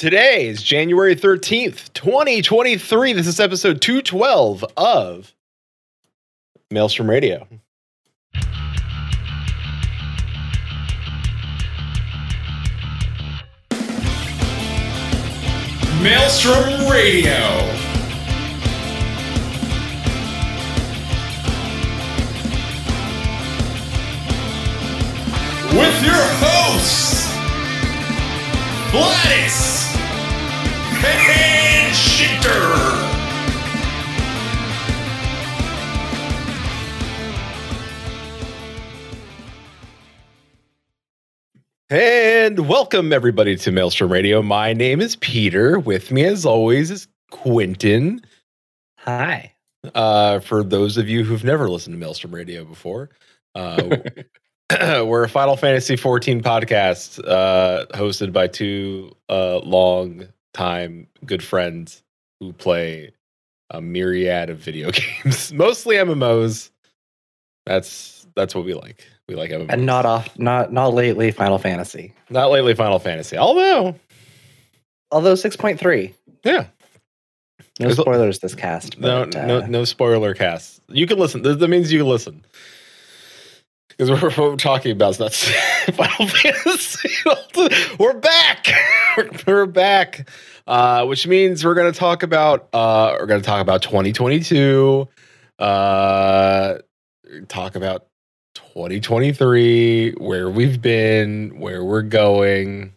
Today is January 13th, 2023. This is episode 212 of Maelstrom Radio. Maelstrom Radio. With your hosts, Gladys and Shitter. And welcome everybody to Maelstrom Radio. My name is Peter. With me, as always, is Quentin. Hi. Uh, for those of you who've never listened to Maelstrom Radio before, uh, we're a Final Fantasy 14 podcast uh, hosted by two uh, long time good friends who play a myriad of video games, mostly MMOs. That's that's what we like. We like MMOs. And not off not not lately Final Fantasy. not lately Final Fantasy. Although, Although 6.3. yeah, No spoilers this cast. no but, no uh, no spoiler cast. You can listen. That means you can listen. Because what we're talking about is not Final Fantasy. we're back. We're, we're back. Uh, which means we're going to talk about uh, we're going to talk about 2022. Uh, talk about 2023, where we've been, where we're going.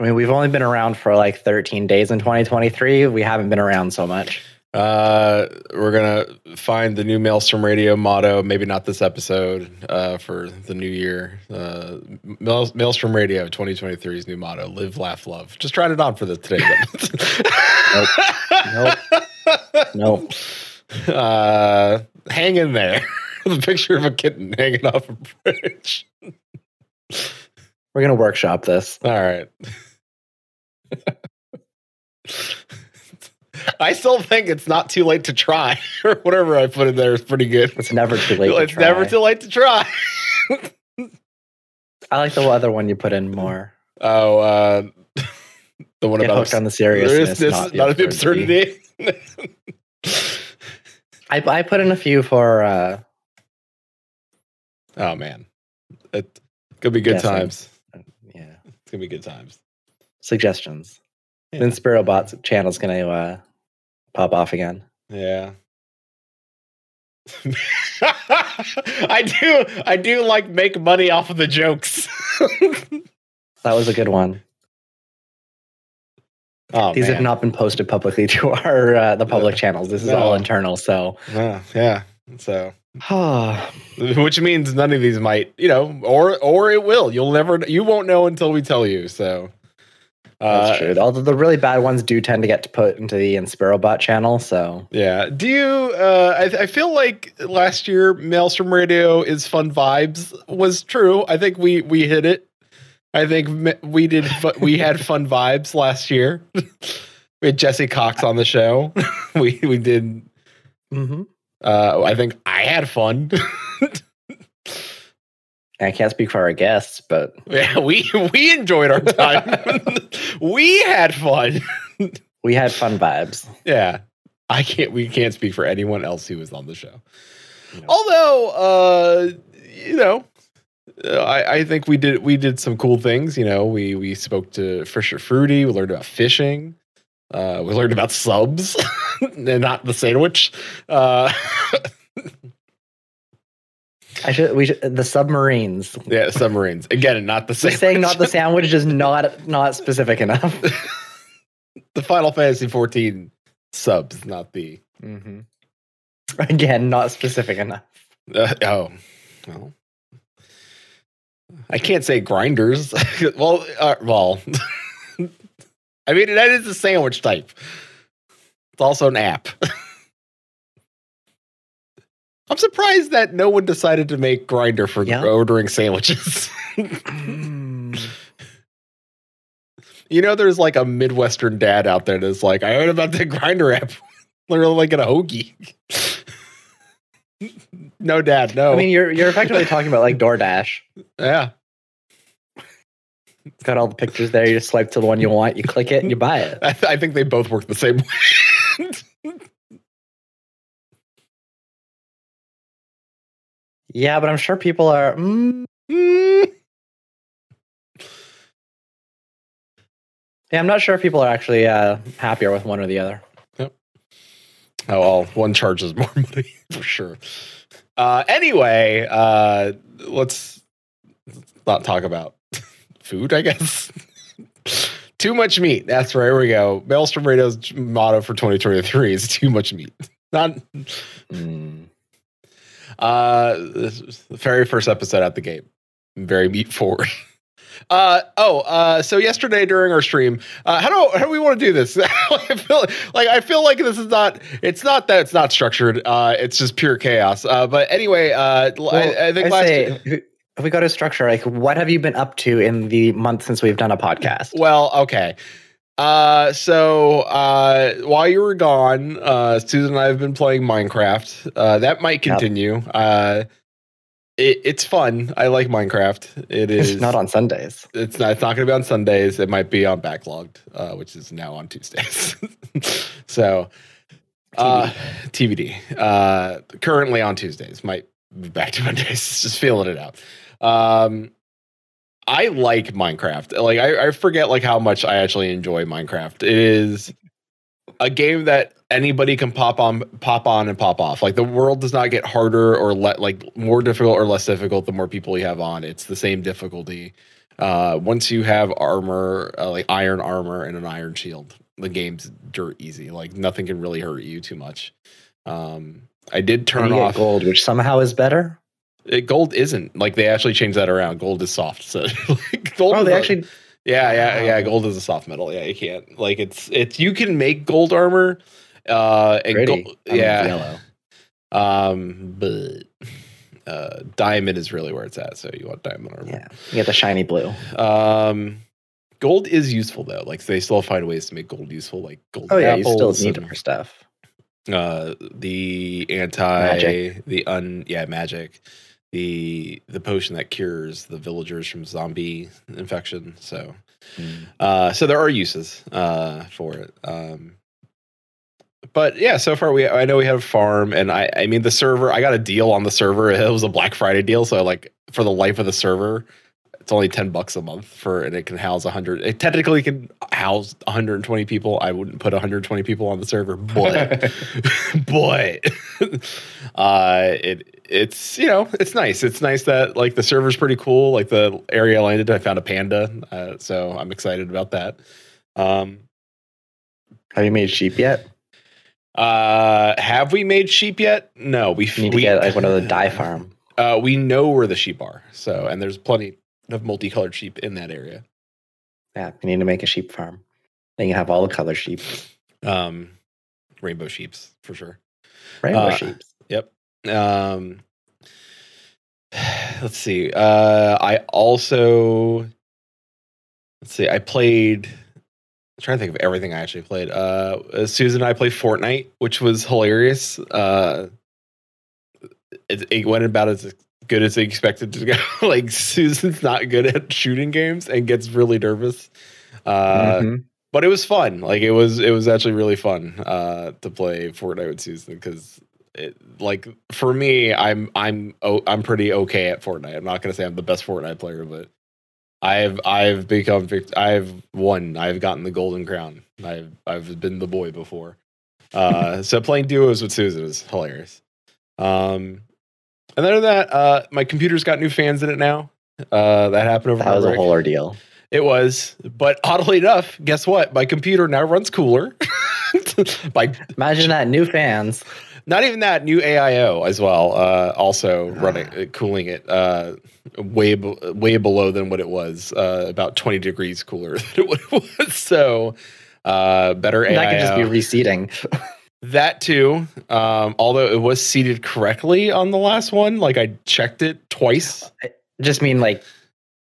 I mean, we've only been around for like 13 days in 2023. We haven't been around so much. Uh, we're gonna find the new Maelstrom Radio motto. Maybe not this episode. Uh, for the new year. Uh, Mael- Maelstrom Radio 2023's new motto: Live, laugh, love. Just trying it on for the today. Nope. Nope. Nope. Uh, hang in there. the picture of a kitten hanging off a bridge. We're gonna workshop this. All right. I still think it's not too late to try, or whatever I put in there is pretty good. It's never too late. to it's never try. too late to try. I like the other one you put in more. Oh, uh, the one Get about hooked on the seriousness, not the not absurdity. absurdity. I, I put in a few for uh, oh man, it could be good Guessing. times. yeah It's gonna be good times. suggestions. Yeah. The Inspirobot's channel's gonna uh, pop off again. Yeah. I do. I do like make money off of the jokes. That was a good one. oh, These man. have not been posted publicly to our uh, the public channels. This is No. all internal. So, Yeah, yeah. So, which means none of these might, you know, or or it will. You'll never. You won't know until we tell you. So, uh, true. Although the really bad ones do tend to get to put into the Inspirobot channel. So, Yeah. Do you? Uh, I, I feel like last year Maelstrom Radio is fun vibes was true. I think we we hit it. I think we did. we had fun vibes last year. we had Jesse Cox on the show. we we did. mm-hmm. Uh, I think I had fun. I can't speak for our guests, but yeah, we we enjoyed our time. we had fun. we had fun vibes. Yeah. I can't. We can't speak for anyone else who was on the show. No. Although, uh, you know, uh, I, I think we did we did some cool things. You know, we we spoke to Fisher Fruity. We learned about fishing. Uh, we learned about subs and not the sandwich. Uh, I should. We should, the submarines. yeah, submarines again, not the sandwich. Saying, not the sandwich is not not specific enough. the Final Fantasy 14 subs, not the. mm-hmm. Again, not specific enough. Uh, oh, well, I can't say grinders. well, uh, well, I mean that is a sandwich type. It's also an app. I'm surprised that no one decided to make grinder for Yeah. ordering sandwiches. Mm. you know, there's like a Midwestern dad out there that's like, I heard about the Grindr app. Literally like a hoagie. no, dad, no. I mean, you're you're effectively talking about like DoorDash. Yeah. It's got all the pictures there. You just swipe to the one you want, you click it, and you buy it. I, th- I think they both work the same way. Yeah, but I'm sure people are. Mm, Mm. yeah, I'm not sure if people are actually uh, happier with one or the other. Yep. Oh well, one charges more money for sure. Uh, anyway, uh, let's not talk about food. I guess too much meat. That's right. Here we go. Maelstrom Radio's motto for 2023 is too much meat. Not Mm. Uh, this is the very first episode at the game. Very meat forward. Uh oh uh so yesterday during our stream uh how do how do we want to do this I feel like I feel like this is not it's not that it's not structured uh it's just pure chaos uh but anyway uh Well, I, I think I last say, if we go to structure, like, what have you been up to in the month since we've done a podcast? Well, okay. Uh, so uh, while you were gone, uh, Susan and I have been playing Minecraft. Uh, that might Yep. continue. Uh, it, it's fun. I like Minecraft. It is It's not on Sundays. It's not. It's not going to be on Sundays. It might be on Backlogged, uh, which is now on Tuesdays. so, uh, TBD. Uh, currently on Tuesdays. Might be back to Mondays. Just feeling it out. Um, I like Minecraft. Like I, I forget like how much I actually enjoy Minecraft. It is a game that anybody can pop on, pop on, and pop off. Like the world does not get harder or let like more difficult or less difficult the more people you have on. It's the same difficulty. Uh, once you have armor, uh, like iron armor and an iron shield, the game's dirt easy. Like nothing can really hurt you too much. Um, I did turn off gold, which somehow is better. It, gold isn't like they actually changed that around. Gold is soft, so like, gold. Oh, is they actually. yeah, yeah, yeah. Gold is a soft metal. Yeah, you can't like it's it's you can make gold armor. Uh, and Pretty. gold, I mean, yeah. Yellow. Um, but uh, diamond is really where it's at. So you want diamond armor. Yeah. You get the shiny blue. Um, gold is useful though. Like they still find ways to make gold useful, like gold. Oh, yeah. You still need and, for stuff. uh the anti Magic. the un yeah magic the the potion that cures the villagers from zombie infection. So Mm. uh so there are uses uh for it um but yeah so far we i know we have a farm and i i mean the server i got a deal on the server. It was a black friday deal. So like for the life of the server it's only 10 bucks a month for and it can house 100 it technically can house 120 people. I wouldn't put 120 people on the server but but uh it it's you know it's nice. It's nice that like the server's pretty cool. Like the area i landed i found a panda uh, so i'm excited about that. Um Have you made sheep yet? uh have we made sheep yet? No we need to get like one of the dye farm. uh we know where the sheep are so and there's plenty of multicolored sheep in that area Yeah, you need to make a sheep farm. Then you have all the color sheep, um rainbow sheeps for sure rainbow Uh, sheep. Yep. Um let's see. Uh I also let's see, I played I'm trying to think of everything I actually played. Uh Susan and I played Fortnite, which was hilarious. Uh it, it went about as good as they expected to go. like Susan's not good at shooting games and gets really nervous. Uh Mhm. but it was fun. Like it was, it was actually really fun uh, to play Fortnite with Susan because it, like for me, I'm I'm oh, I'm pretty okay at Fortnite. I'm not gonna say I'm the best Fortnite player, but I've I've become I've won. I've gotten the golden crown. I've I've been the boy before. Uh, so playing duos with Susan was hilarious. Um, and other than that, uh, my computer's got new fans in it now. Uh, that happened over that my was a whole ordeal. It was, but oddly enough, guess what? My computer now runs cooler. By Imagine that new fans. not even that new AIO as well, uh, also running Ah. uh, cooling it uh, way way below than what it was, uh, about twenty degrees cooler than what it was. So uh, better AIO. That could just be reseating. That too. Um, although it was seated correctly on the last one, like I checked it twice. just mean like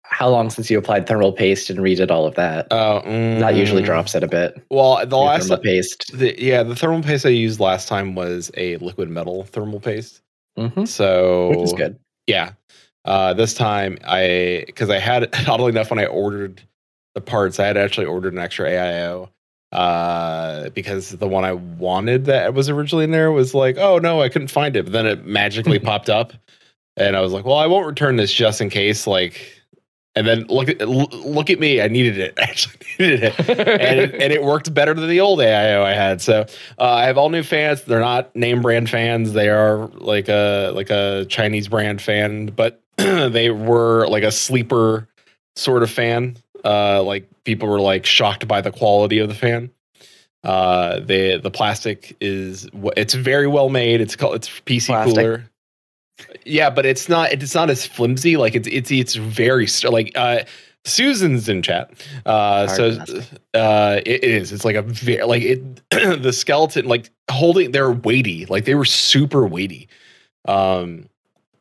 how long since you applied thermal paste and redid all of that? Uh, that usually mm, drops it a bit. Well, the Your last thermal paste. The, yeah, the thermal paste I used last time was a liquid metal thermal paste. hmm So Which is good. Yeah. Uh, this time I because I had oddly enough when I ordered the parts, I had actually ordered an extra AIO uh, because the one I wanted that was originally in there was like, oh no, I couldn't find it. But then it magically popped up, and I was like, well, I won't return this just in case. Like, and then look at look at me, I needed it. I actually needed it, and it, and it worked better than the old AIO I had. So uh, I have all new fans. They're not name brand fans. They are like a like a Chinese brand fan, but they were like a sleeper sort of fan. Uh, like people were like shocked by the quality of the fan. Uh, the the plastic is it's very well made. It's called it's PC Plastic? cooler. Yeah, but it's not it's not as flimsy. Like it's it's it's very like uh Susan's in chat. Uh so uh it is. It's like a very like it the skeleton like holding they're weighty. Like they were super weighty. Um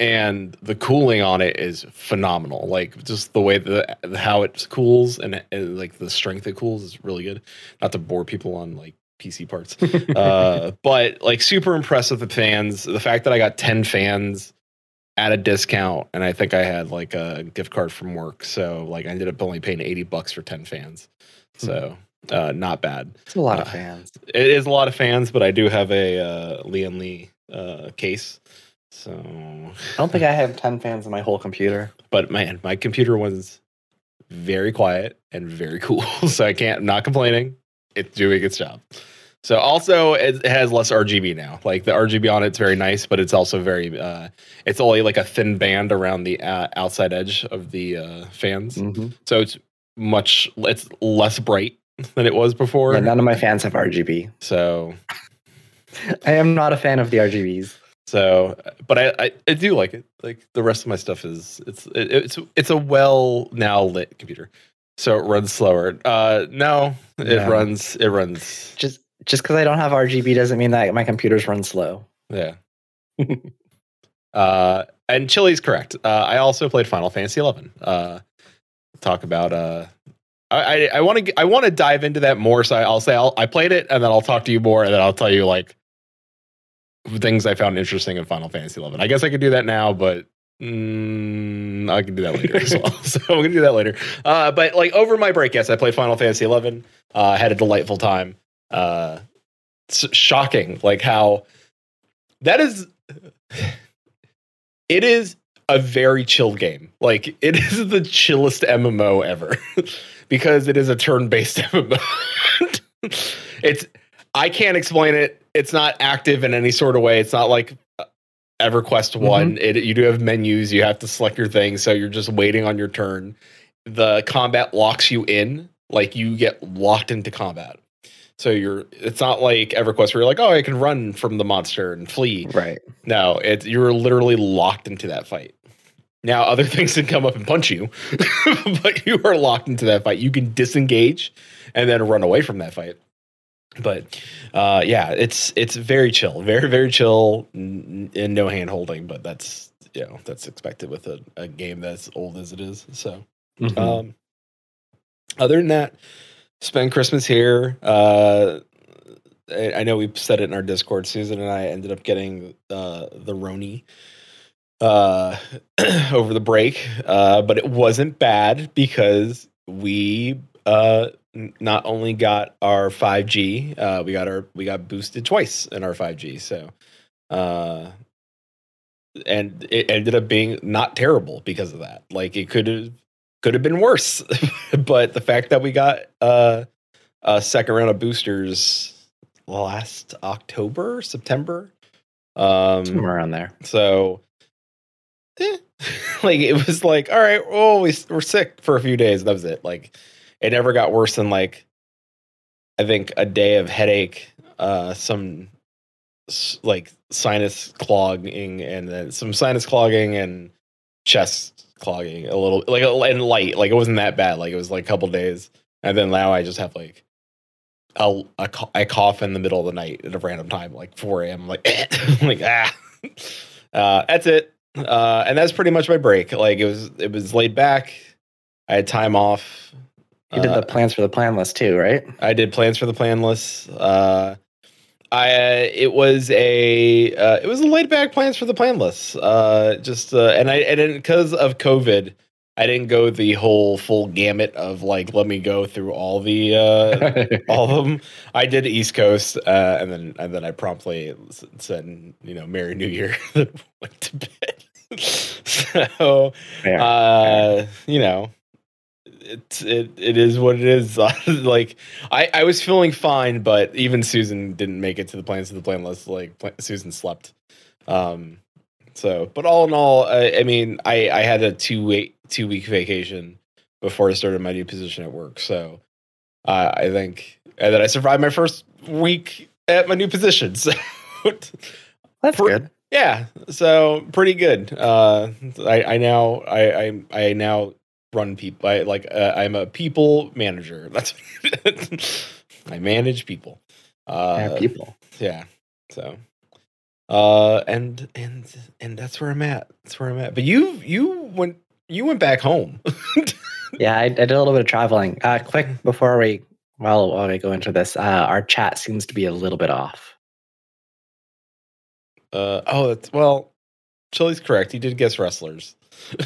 and the cooling on it is phenomenal. Like just the way the how it cools and, and like the strength it cools is really good. Not to bore people on like PC parts, uh, but like super impressed with the fans. The fact that I got ten fans at a discount, and I think I had like a gift card from work, so like I ended up only paying eighty bucks for ten fans. So uh, not bad. It's a lot of Uh, fans. It is a lot of fans, but I do have a uh, Lian Li uh, case. So I don't think I have 10 fans in my whole computer. but man, my computer was very quiet and very cool. so I can't, I'm not complaining. It's doing its job. So also it has less RGB now. Like the RGB on it's very nice, but it's also very, uh, it's only like a thin band around the uh, outside edge of the uh, fans. Mhm. So it's much, it's less bright than it was before. Yeah, none of my fans have RGB. so, I am not a fan of the RGBs. So, but I, I, I do like it. Like the rest of my stuff is, it's, it, it's, it's a well now lit computer. So it runs slower. Uh, no, it runs, it runs. Just just because I don't have RGB doesn't mean that my computers run slow. Yeah. uh, and Chili's correct. Uh, I also played Final Fantasy Eleven. Uh, talk about. Uh, I I want to I want to dive into that more. So I'll say I'll, I played it, and then I'll talk to you more, and then I'll tell you like things I found interesting in Final Fantasy Eleven. I guess I could do that now, but. Mm, I can do that later as well. So I'm gonna do that later. Uh, but like over my break, yes, I played Final Fantasy Eleven. Uh, had a delightful time. Uh, shocking, like how that is it is a very chill game like it is the chillest mmo ever because it is a turn-based mmo it's i can't explain it it's not active in any sort of way it's not like uh, everquest one it, you do have menus you have to select your thing so you're just waiting on your turn the combat locks you in like you get locked into combat so you're it's not like EverQuest where you're like, oh, I can run from the monster and flee. Right. No, it's you're literally locked into that fight. Now other things can come up and punch you, but you are locked into that fight. You can disengage and then run away from that fight. But uh, yeah, it's it's very chill, very very chill, and no hand holding. But that's you know that's expected with a, a game that's old as it is. So Mhm. um, other than that, spend Christmas here. Uh, I, I know we said it in our Discord. Susan and I ended up getting uh, the Roni uh, over the break, uh, but it wasn't bad because we uh, not only got our 5G, uh, we got our we got boosted twice in our 5G. So. Uh, and it ended up being not terrible because of that. Like it could have could have been worse, but the fact that we got uh, a second round of boosters last October, September, um, Somewhere around there. so eh, like it was like all right, oh we we're sick for a few days. That was it. Like it never got worse than like I think a day of headache, uh, some like sinus clogging, and then some sinus clogging and chest clogging a little like and light. Like it wasn't that bad. Like it was like a couple days, and then now I just have like. I, cough in the middle of the night at a random time, like 4 a.m. Like, like ah, uh, that's it. Uh, and that's pretty much my break. Like it was, it was laid back. I had time off. You did Uh, the plans for the plan list too, right? I did plans for the plan list. Uh, I it was a uh, it was a laid back plans for the planless. Uh, just uh, and I and because of COVID, I didn't go the whole full gamut of like let me go through all the uh, all of them. I did East Coast, uh, and then and then I promptly said you know Merry New Year, went to bed. so Fair. uh, you know, it it it is what it is. like I I was feeling fine, but even Susan didn't make it to the plans of the plan list. Like Susan slept. Um, so, but all in all, I, I mean, I I had a two week two week vacation before I started my new position at work. So, uh, I think that I survived my first week at my new position. So. That's for- good. Yeah, so pretty good. Uh, I, I now I, I I now run people. I like uh, I'm a people manager. That's I manage people. Uh, Yeah, people. yeah. So, uh, and and and that's where I'm at. That's where I'm at. But you you went you went back home. Yeah, I, I did a little bit of traveling. Uh, quick before we well while we go into this, uh, our chat seems to be a little bit off. uh, oh, that's, well, Chili's correct. He did guess wrestlers.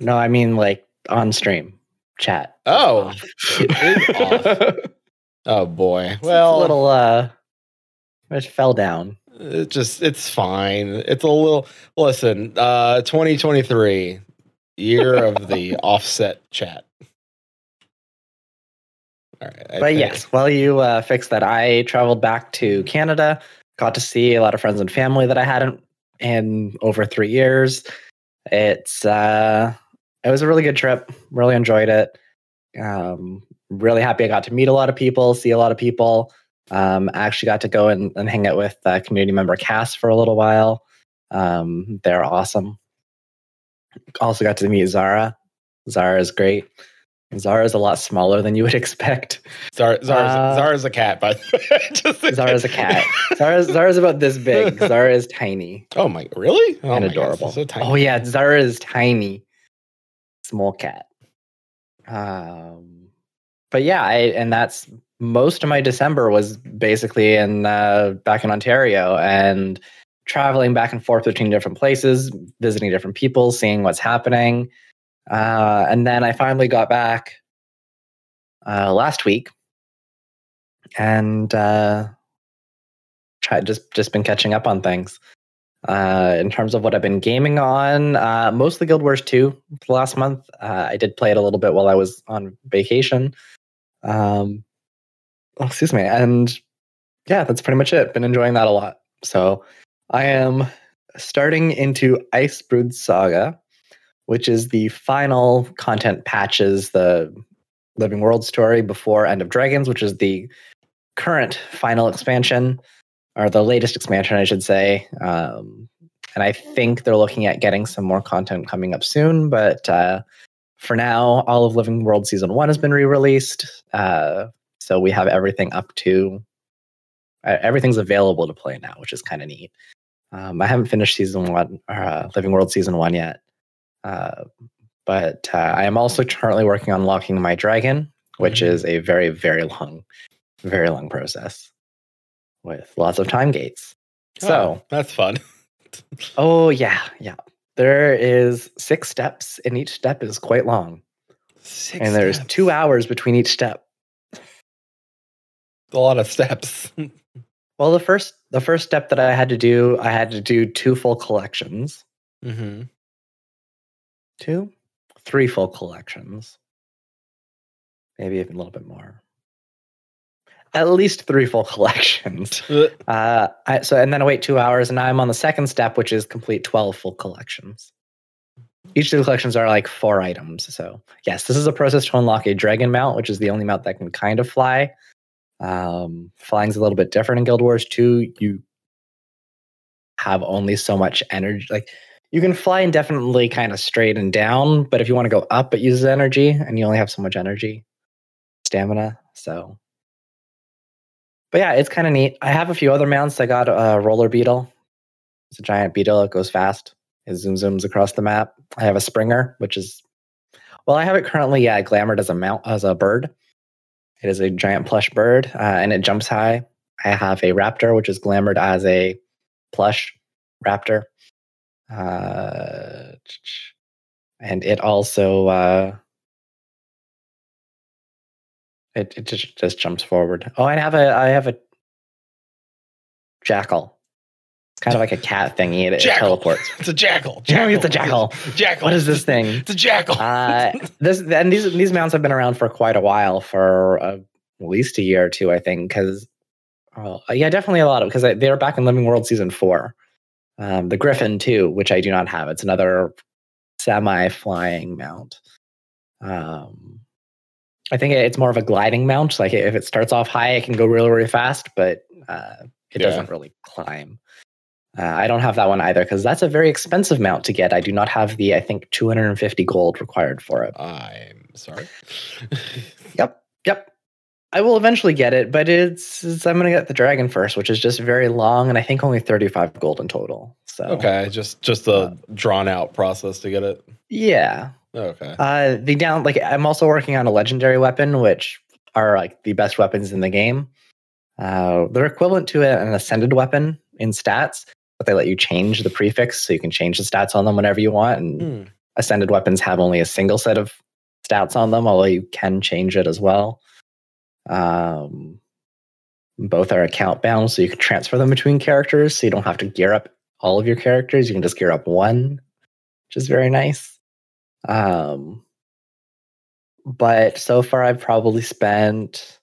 No, I mean like on stream chat. Oh, Off. it is off. Oh boy. It's Well, a little uh, it fell down. It just it's fine. It's a little listen, uh 2023 year of the offset chat. All right. I but think- yes, while you uh, fixed that, I traveled back to Canada. Got to see a lot of friends and family that I hadn't in over three years. It's uh, it was a really good trip. Really enjoyed it. Um, really happy I got to meet a lot of people, see a lot of people. Um, I actually got to go and, and hang out with uh, community member Cass for a little while. Um, they're awesome. Also got to meet Zara. Zara is great. Zara is a lot smaller than you would expect. Zara, Zara's, Uh, Zara's a cat, by the way. Zara's a cat. Zara's, Zara's about this big. Zara is tiny Oh my really? Oh and my God, adorable. so tiny. Oh yeah, Zara is tiny, small cat. Um, but yeah, I and that's most of my December was basically in uh, back in Ontario and traveling back and forth between different places, visiting different people, seeing what's happening. Uh, and then I finally got back uh, last week and uh, tried just just been catching up on things. Uh, in terms of what I've been gaming on, uh, mostly Guild Wars 2 the last month. Uh, I did play it a little bit while I was on vacation. Um, oh, excuse me. And yeah, that's pretty much it. Been enjoying that a lot. So I am starting into Icebrood Saga, which is the final content patches, the Living World story before End of Dragons, which is the current final expansion or the latest expansion, I should say. Um, and I think they're looking at getting some more content coming up soon. But uh, for now, all of Living World Season 1 has been re released. Uh, so we have everything up to uh, everything's available to play now, which is kind of neat. Um, I haven't finished Season 1, uh, Living World Season 1 yet. Uh, but uh, I am also currently working on locking my dragon, which Mhm. is a very, very long, very long process with lots of time gates. So, Oh, that's fun. oh yeah, yeah. There is six steps, and each step is quite long. Six and there's steps. two hours between each step. A lot of steps. Well, the first the first step that I had to do, I had to do two full collections. mm-hmm. Two, three full collections. Maybe even a little bit more. At least three full collections. Uh, I, so and then I wait two hours, and now I'm on the second step, which is complete twelve full collections. Each of the collections are like four items. So yes, this is a process to unlock a dragon mount, which is the only mount that can kind of fly. Um, flying's a little bit different in Guild Wars 2. You have only so much energy. Like you can fly indefinitely kind of straight and down, but if you want to go up, it uses energy, and you only have so much energy, stamina. So but yeah, it's kind of neat. I have a few other mounts. I got a roller beetle. It's a giant beetle. It goes fast. It zoom zooms across the map. I have a springer, which is well, I have it currently yeah, glamored as a mount as a bird. It is a giant plush bird, uh, and it jumps high. I have a raptor, which is glamored as a plush raptor. Uh, and it also uh, it, it just, just jumps forward. Oh, I have a I have a jackal. It's kind of like a cat thingy. It, it Jackal. teleports. It's a jackal. No, it's a jackal. Jackal. What is this thing? It's a jackal. Uh, this and these these mounts have been around for quite a while, for uh, at least a year or two, I think. Because oh, yeah, definitely a lot of because they were back in Living World season four. Um, the Griffon too, which I do not have. It's another semi-flying mount. Um, I think it's more of a gliding mount. Like if it starts off high, it can go really really fast, but uh, it Yeah. doesn't really climb. Uh, I don't have that one either because that's a very expensive mount to get. I do not have the I think 250 gold required for it. I'm sorry. Yep, yep. I will eventually get it, but it's, it's I'm gonna get the dragon first, which is just very long, and I think only 35 gold in total. So okay, just just a drawn out process to get it. yeah. Okay. Uh, the down like I'm also working on a legendary weapon, which are like the best weapons in the game. Uh, they're equivalent to an ascended weapon in stats, but they let you change the prefix, so you can change the stats on them whenever you want. And Hmm. ascended weapons have only a single set of stats on them, although you can change it as well. Um, both are account bound, so you can transfer them between characters, so you don't have to gear up all of your characters. You can just gear up one, which is very nice. Um, but so far, I've probably spent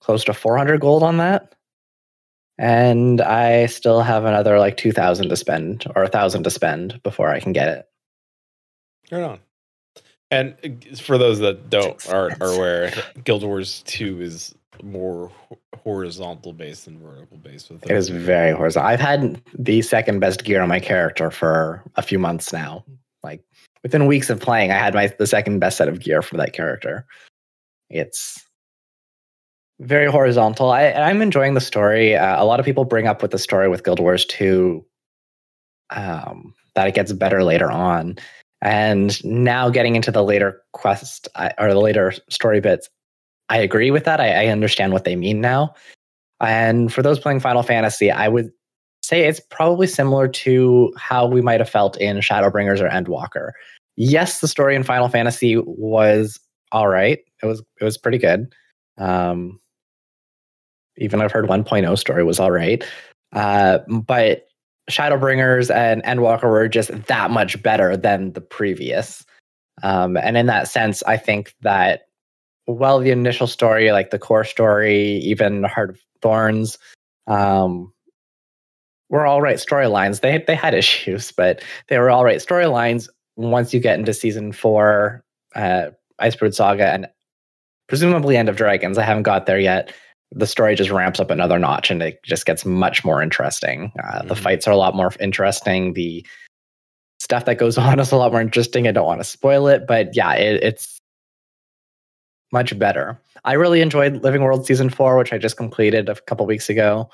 close to 400 gold on that. And I still have another like 2,000 to spend or 1,000 to spend before I can get it. Right on. And uh, for those that don't aren't are aware, Guild Wars Two is more horizontal based than vertical based. With It is very horizontal. I've had the second best gear on my character for a few months now. Like within weeks of playing, I had my the second best set of gear for that character. It's very horizontal. I, I'm enjoying the story. Uh, a lot of people bring up with the story with Guild Wars 2 um, that it gets better later on. And now getting into the later quest I, or the later story bits, I agree with that. I, I understand what they mean now. And for those playing Final Fantasy, I would say it's probably similar to how we might have felt in Shadowbringers or Endwalker. Yes, the story in Final Fantasy was all right. It was it was pretty good. Um, even I've heard 1.0 story was all right. Uh, but Shadowbringers and Endwalker were just that much better than the previous. Um, and in that sense, I think that well, the initial story, like the core story, even Heart of Thorns, um, were all right storylines. They they had issues, but they were all right storylines. Once you get into season four, uh, Saga, and presumably End of Dragons, I haven't got there yet. The story just ramps up another notch, and it just gets much more interesting. Uh, The Mhm. fights are a lot more interesting. The stuff that goes on is a lot more interesting. I don't want to spoil it, but yeah, it, it's much better. I really enjoyed Living World season four, which I just completed a couple weeks ago.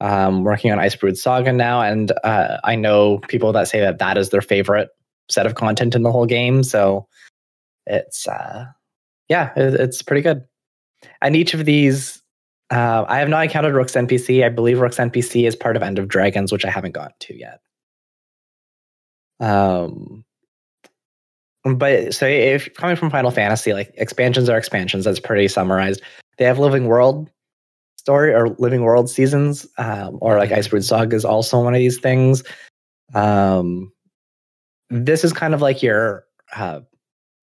Um, working on Icebrood Saga now, and uh, I know people that say that that is their favorite set of content in the whole game. So it's uh, yeah, it, it's pretty good. And each of these, uh, I have not encountered Rook's NPC. I believe Rook's NPC is part of End of Dragons, which I haven't gotten to yet. Um, but so if coming from Final Fantasy, like expansions are expansions, that's pretty summarized. They have Living World story or Living World seasons, um, or like Mhm. Icebrood Saga is also one of these things. Um, this is kind of like your uh,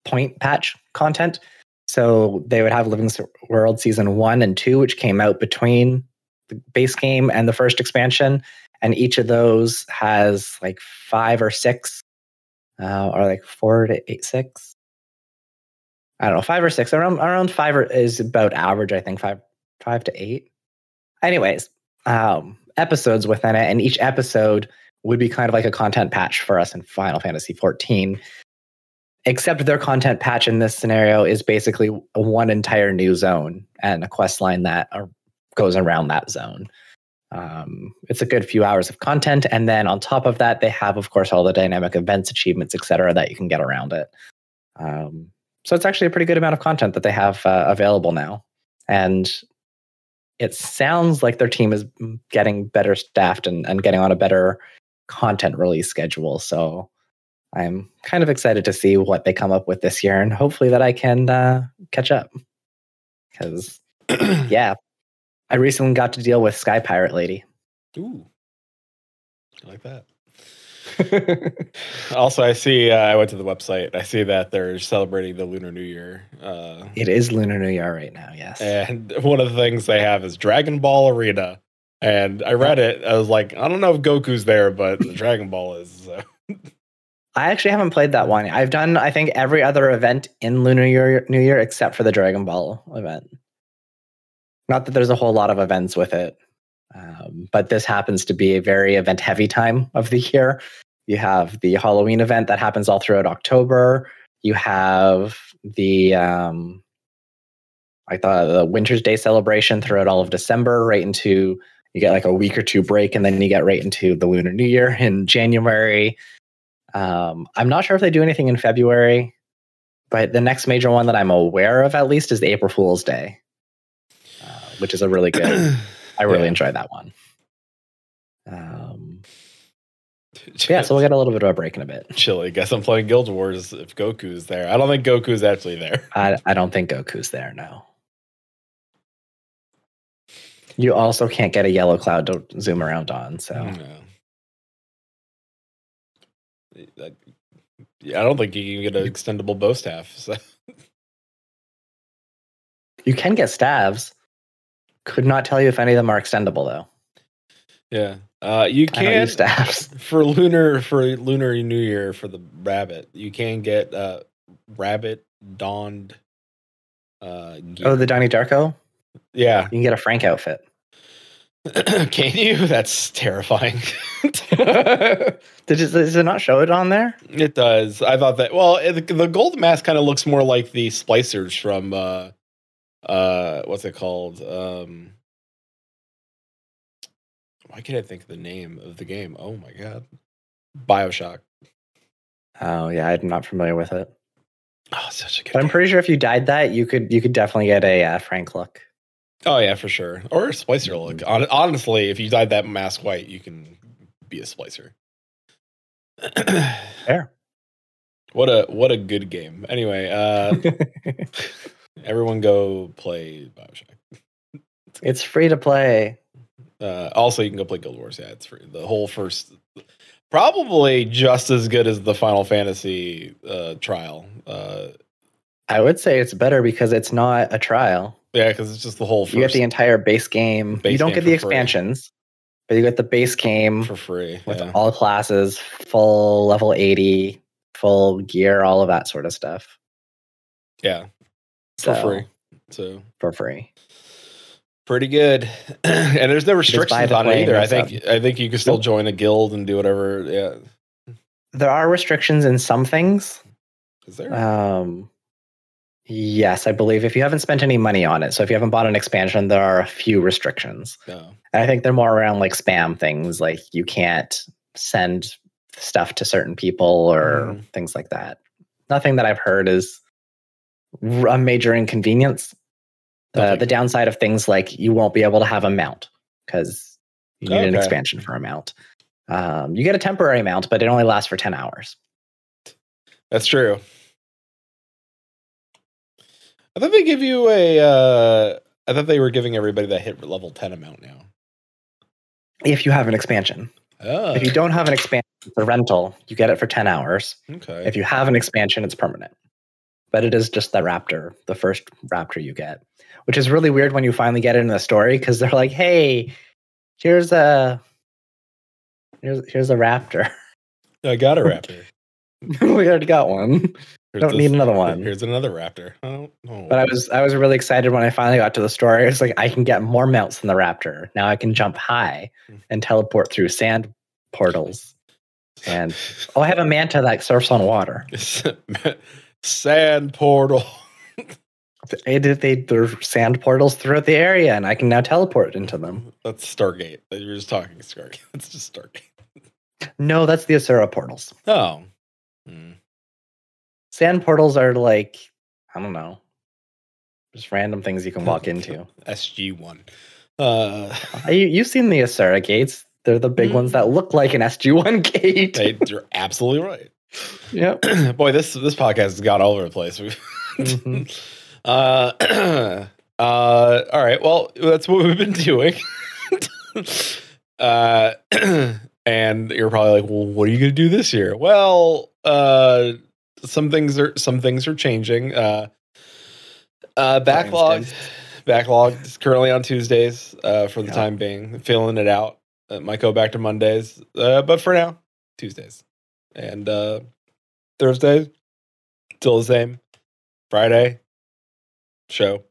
point patch content. So they would have Living World season one and two, which came out between the base game and the first expansion, and each of those has like five or six uh, or like four to eight, six. I don't know, five or six. Around around five is about average. I think five five to eight. Anyways, um, episodes within it, and each episode would be kind of like a content patch for us in Final Fantasy 14. Except their content patch in this scenario is basically one entire new zone and a quest line that are, goes around that zone. Um, it's a good few hours of content, and then on top of that, they have, of course, all the dynamic events, achievements, etc., that you can get around it. Um, so it's actually a pretty good amount of content that they have uh, available now, and it sounds like their team is getting better staffed and, and getting on a better content release schedule. So I'm kind of excited to see what they come up with this year and hopefully that I can uh, catch up. Because, yeah, I recently got to deal with Sky Pirate Lady. Ooh, I like that. also, I see. Uh, I went to the website. I see that they're celebrating the Lunar New Year. Uh, it is Lunar New Year right now. Yes. And one of the things they have is Dragon Ball Arena. And I read it. I was like, I don't know if Goku's there, but the Dragon Ball is. So. I actually haven't played that one. I've done, I think, every other event in Lunar Year, New Year except for the Dragon Ball event. Not that there's a whole lot of events with it, um, but this happens to be a very event heavy time of the year. You have the Halloween event that happens all throughout October. You have the um, I thought the Winter's Day celebration throughout all of December, right into you get like a week or two break, and then you get right into the Lunar New Year in January. Um, I'm not sure if they do anything in February, but the next major one that I'm aware of, at least, is the April Fool's Day, uh, which is a really good. I really yeah. enjoy that one. Um, yeah, so we'll get a little bit of a break in a bit. Chilly. Guess I'm playing Guild Wars if Goku's there. I don't think Goku's actually there. I, I don't think Goku's there, no. You also can't get a yellow cloud to zoom around on, so. No. I don't think you can get an extendable bow staff. So. You can get staves. Could not tell you if any of them are extendable though. Yeah, uh, you can staffs for lunar for lunar New Year for the rabbit. You can get uh, rabbit donned. Uh, gear. Oh, the Donnie Darko. Yeah, you can get a Frank outfit. can you? That's terrifying. Did it, does it not show it on there? It does. I thought that. Well, it, the gold mask kind of looks more like the splicers from uh, uh, what's it called? Um, why can't I think of the name of the game? Oh my god, Bioshock. Oh yeah, I'm not familiar with it. Oh, such a good. But I'm pretty sure if you dyed that, you could you could definitely get a uh, Frank look. Oh yeah, for sure, or a splicer look. Mm-hmm. honestly, if you dyed that mask white, you can be a splicer. Fair. What a what a good game. Anyway, uh everyone go play Bioshock. It's free to play. Uh, also, you can go play Guild Wars. Yeah, it's free. The whole first, probably just as good as the Final Fantasy uh, trial. Uh, I would say it's better because it's not a trial. Yeah, because it's just the whole. you get the entire base game. Base you don't get the expansions, free. but you get the base game for free with yeah. all classes, full level eighty, full gear, all of that sort of stuff. Yeah, for free. So for free pretty good. and there's no restrictions on it either. I think I think you can still join a guild and do whatever. Yeah. There are restrictions in some things. Is there? Um yes, I believe if you haven't spent any money on it. So if you haven't bought an expansion, there are a few restrictions. Oh. And I think they're more around like spam things, like you can't send stuff to certain people or mm. things like that. Nothing that I've heard is a major inconvenience the, the downside of things like you won't be able to have a mount because you need okay. an expansion for a mount. Um, you get a temporary mount, but it only lasts for 10 hours. That's true. I thought they give you a. Uh, I thought they were giving everybody that hit level 10 amount now. If you have an expansion. Oh. If you don't have an expansion, it's a rental. You get it for 10 hours. Okay. If you have an expansion, it's permanent. But it is just the raptor, the first raptor you get which is really weird when you finally get it in the story because they're like, "Hey, here's a here's here's a raptor." I got a raptor. we already got one. Here's Don't this, need another one. Here's another raptor. Oh, oh. But I was I was really excited when I finally got to the story. It's like I can get more mounts than the raptor. Now I can jump high hmm. and teleport through sand portals. And oh, I have a manta that surfs on water. sand portal. They they there's sand portals throughout the area, and I can now teleport into them. That's Stargate. You're just talking Stargate. That's just Stargate. no, that's the Asura portals. Oh. Hmm. Sand portals are like I don't know, just random things you can walk into. SG one. Uh, You, you've seen the Asura gates. They're the big ones that look like an SG1 gate. they, you're absolutely right. Yep. Boy, this this podcast has gone all over the place. Mhm. uh, uh, all right. Well, that's what we've been doing. uh, and you're probably like, well, what are you going to do this year? Well, uh, some things are some things are changing. Uh, uh, backlog backlog is currently on Tuesdays uh, for the Yeah. time being. Filling it out. It might go back to Mondays, uh, but for now, Tuesdays and uh, Thursdays still the same. Friday show.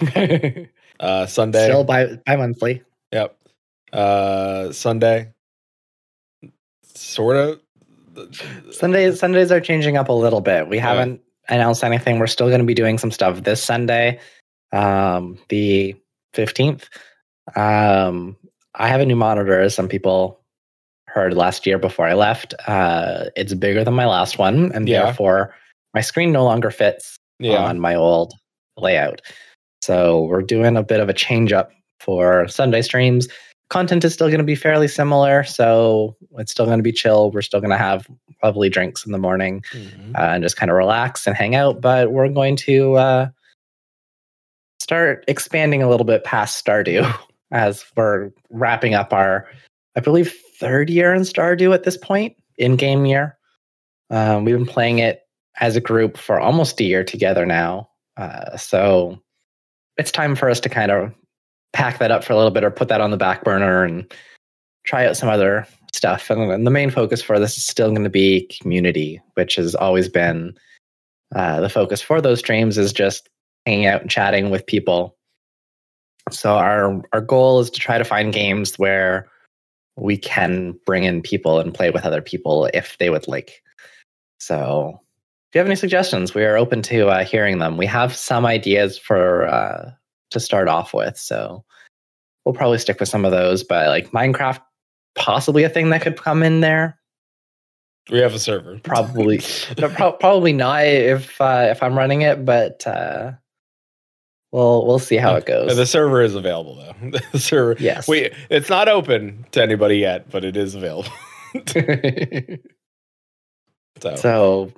Uh, Sunday. Still bi bi monthly. Yep. Uh, Sunday. Sort of. Sundays Sundays are changing up a little bit. We haven't announced anything. We're still going to be doing some stuff this Sunday, um, the fifteenth. Um, I have a new monitor, as some people heard last year before I left. Uh, it's bigger than my last one, and Yeah. therefore my screen no longer fits Yeah. on my old layout. So we're doing a bit of a change up for Sunday streams. Content is still going to be fairly similar, so it's still going to be chill. We're still going to have lovely drinks in the morning Mhm. uh, and just kind of relax and hang out. But we're going to uh, start expanding a little bit past Stardew as we're wrapping up our, I believe, third year in Stardew at this point, in game year. Um, we've been playing it as a group for almost a year together now. Uh, so it's time for us to kind of pack that up for a little bit or put that on the back burner and try out some other stuff. And, and the main focus for this is still going to be community, which has always been uh, the focus for those streams is just hanging out and chatting with people. So our our goal is to try to find games where we can bring in people and play with other people if they would like. So if you have any suggestions, we are open to uh, hearing them. We have some ideas for uh, to start off with, so we'll probably stick with some of those. But like Minecraft, possibly a thing that could come in there. We have a server. Probably, no, pro- probably not if uh, if I'm running it, but uh, we'll we'll see how it goes. The server is available though. the server. yes. We it's not open to anybody yet, but it is available. So, so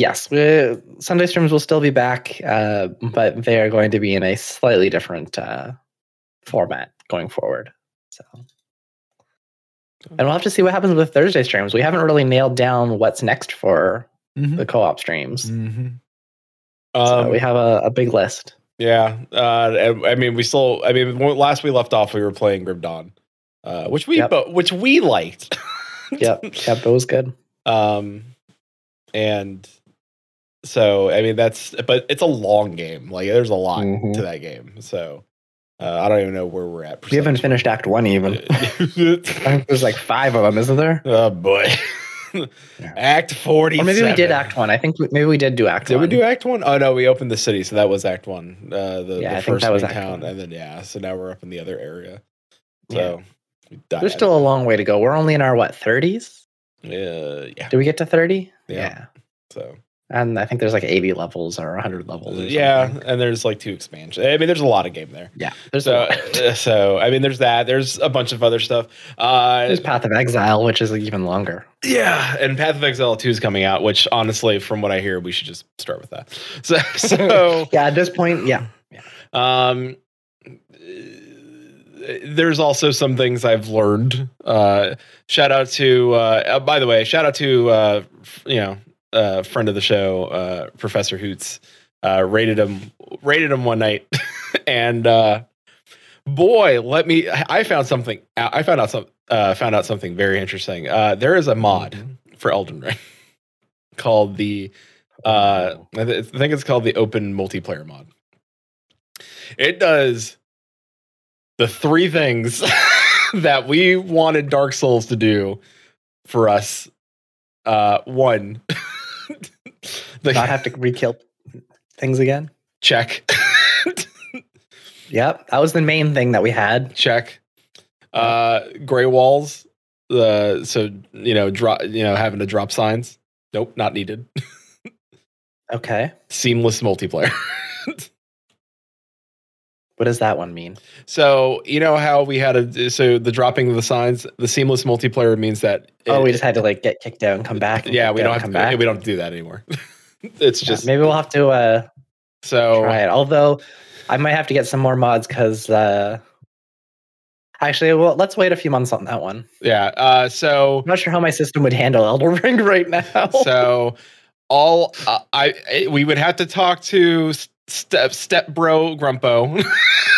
yes, we, Sunday streams will still be back, uh, but they are going to be in a slightly different uh, format going forward. So. And we'll have to see what happens with Thursday streams. We haven't really nailed down what's next for Mhm. the co-op streams. Mhm. so Um, we have a, a big list. yeah. Uh, I mean, we still. I mean, last we left off, we were playing Grim Dawn, uh, which we Yep. bo- which we liked. Yep, yep, it was good. Um, and so I mean that's but it's a long game. Like there's a lot Mhm. to that game. So uh, I don't even know where we're at. We haven't finished Act One even. There's like five of them, isn't there? oh boy. Act forty. Or maybe we did Act One. I think we, maybe we did do Act Did One. we do Act One? Oh no, we opened the city, so that was Act One. Uh, the, Yeah, the first that was town, and then yeah, so now we're up in the other area. Yeah. So we. There's still a long way to go. We're only in our what 30s? uh, yeah. Did we get to 30? Yeah. So And I think there's like 80 levels or 100 levels. Or yeah, and there's like two expansions. I mean, there's a lot of game there. yeah. There's So, so I mean, there's that. There's a bunch of other stuff. Uh, There's Path of Exile, which is even longer. yeah, and Path of Exile 2 is coming out, which honestly, from what I hear, we should just start with that. So, so yeah, at this point, yeah. um, there's also some things I've learned. Uh, shout out to, uh, uh, by the way, shout out to, uh, you know, uh, friend of the show, uh, Professor Hoots. Uh, rated him, rated him one night, and uh, boy, let me. I found something. I found out some. Uh, found out something very interesting. Uh, there is a mod for Elden Ring called the. Uh, I th- I think it's called the Open Multiplayer mod. It does the three things that we wanted Dark Souls to do for us. Uh, one, the Not have to re-kill things again. check, Yep, that was the main thing that we had. check. Uh, gray walls. Uh, so you know, drop. You know, having to drop signs. Nope, not needed. Okay. Seamless multiplayer. What does that one mean? So you know how we had a so the dropping of the signs, the seamless multiplayer means that. oh, we just had to like get kicked out and come back. yeah, we don't have to, back. we don't do that anymore. it's Yeah, just maybe we'll have to uh, so try it. Although I might have to get some more mods because uh, actually, well, let's wait a few months on that one. yeah. Uh, so I'm not sure how my system would handle Elder Ring right now. so all uh, I I- we would have to talk to step step bro Grumpo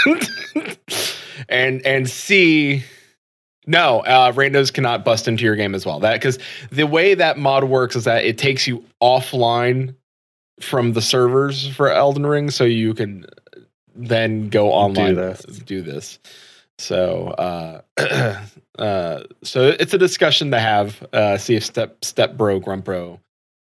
and and see no uh randos cannot bust into your game as well that because the way that mod works is that it takes you offline from the servers for elden ring so you can then go online do this. do this so uh uh so it's a discussion to have uh see if step step bro grumpro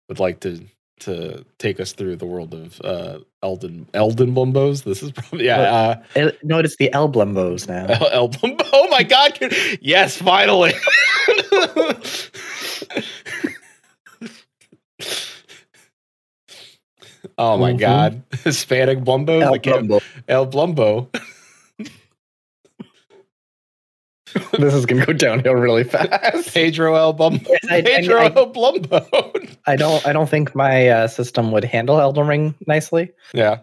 would like to to take us through the world of uh elden elden blumbos this is probably yeah uh El- no, it's the Elblumbos now. El- El Blumbo. Oh my god! Yes, finally. oh my Mhm. god! Hispanic Blumbo. I can't- El Blumbo. this is gonna go downhill really fast. Pedro El Blumbo. I- I- Pedro I- El Blumbo. I don't. I don't think my uh, system would handle Elden Ring nicely. yeah.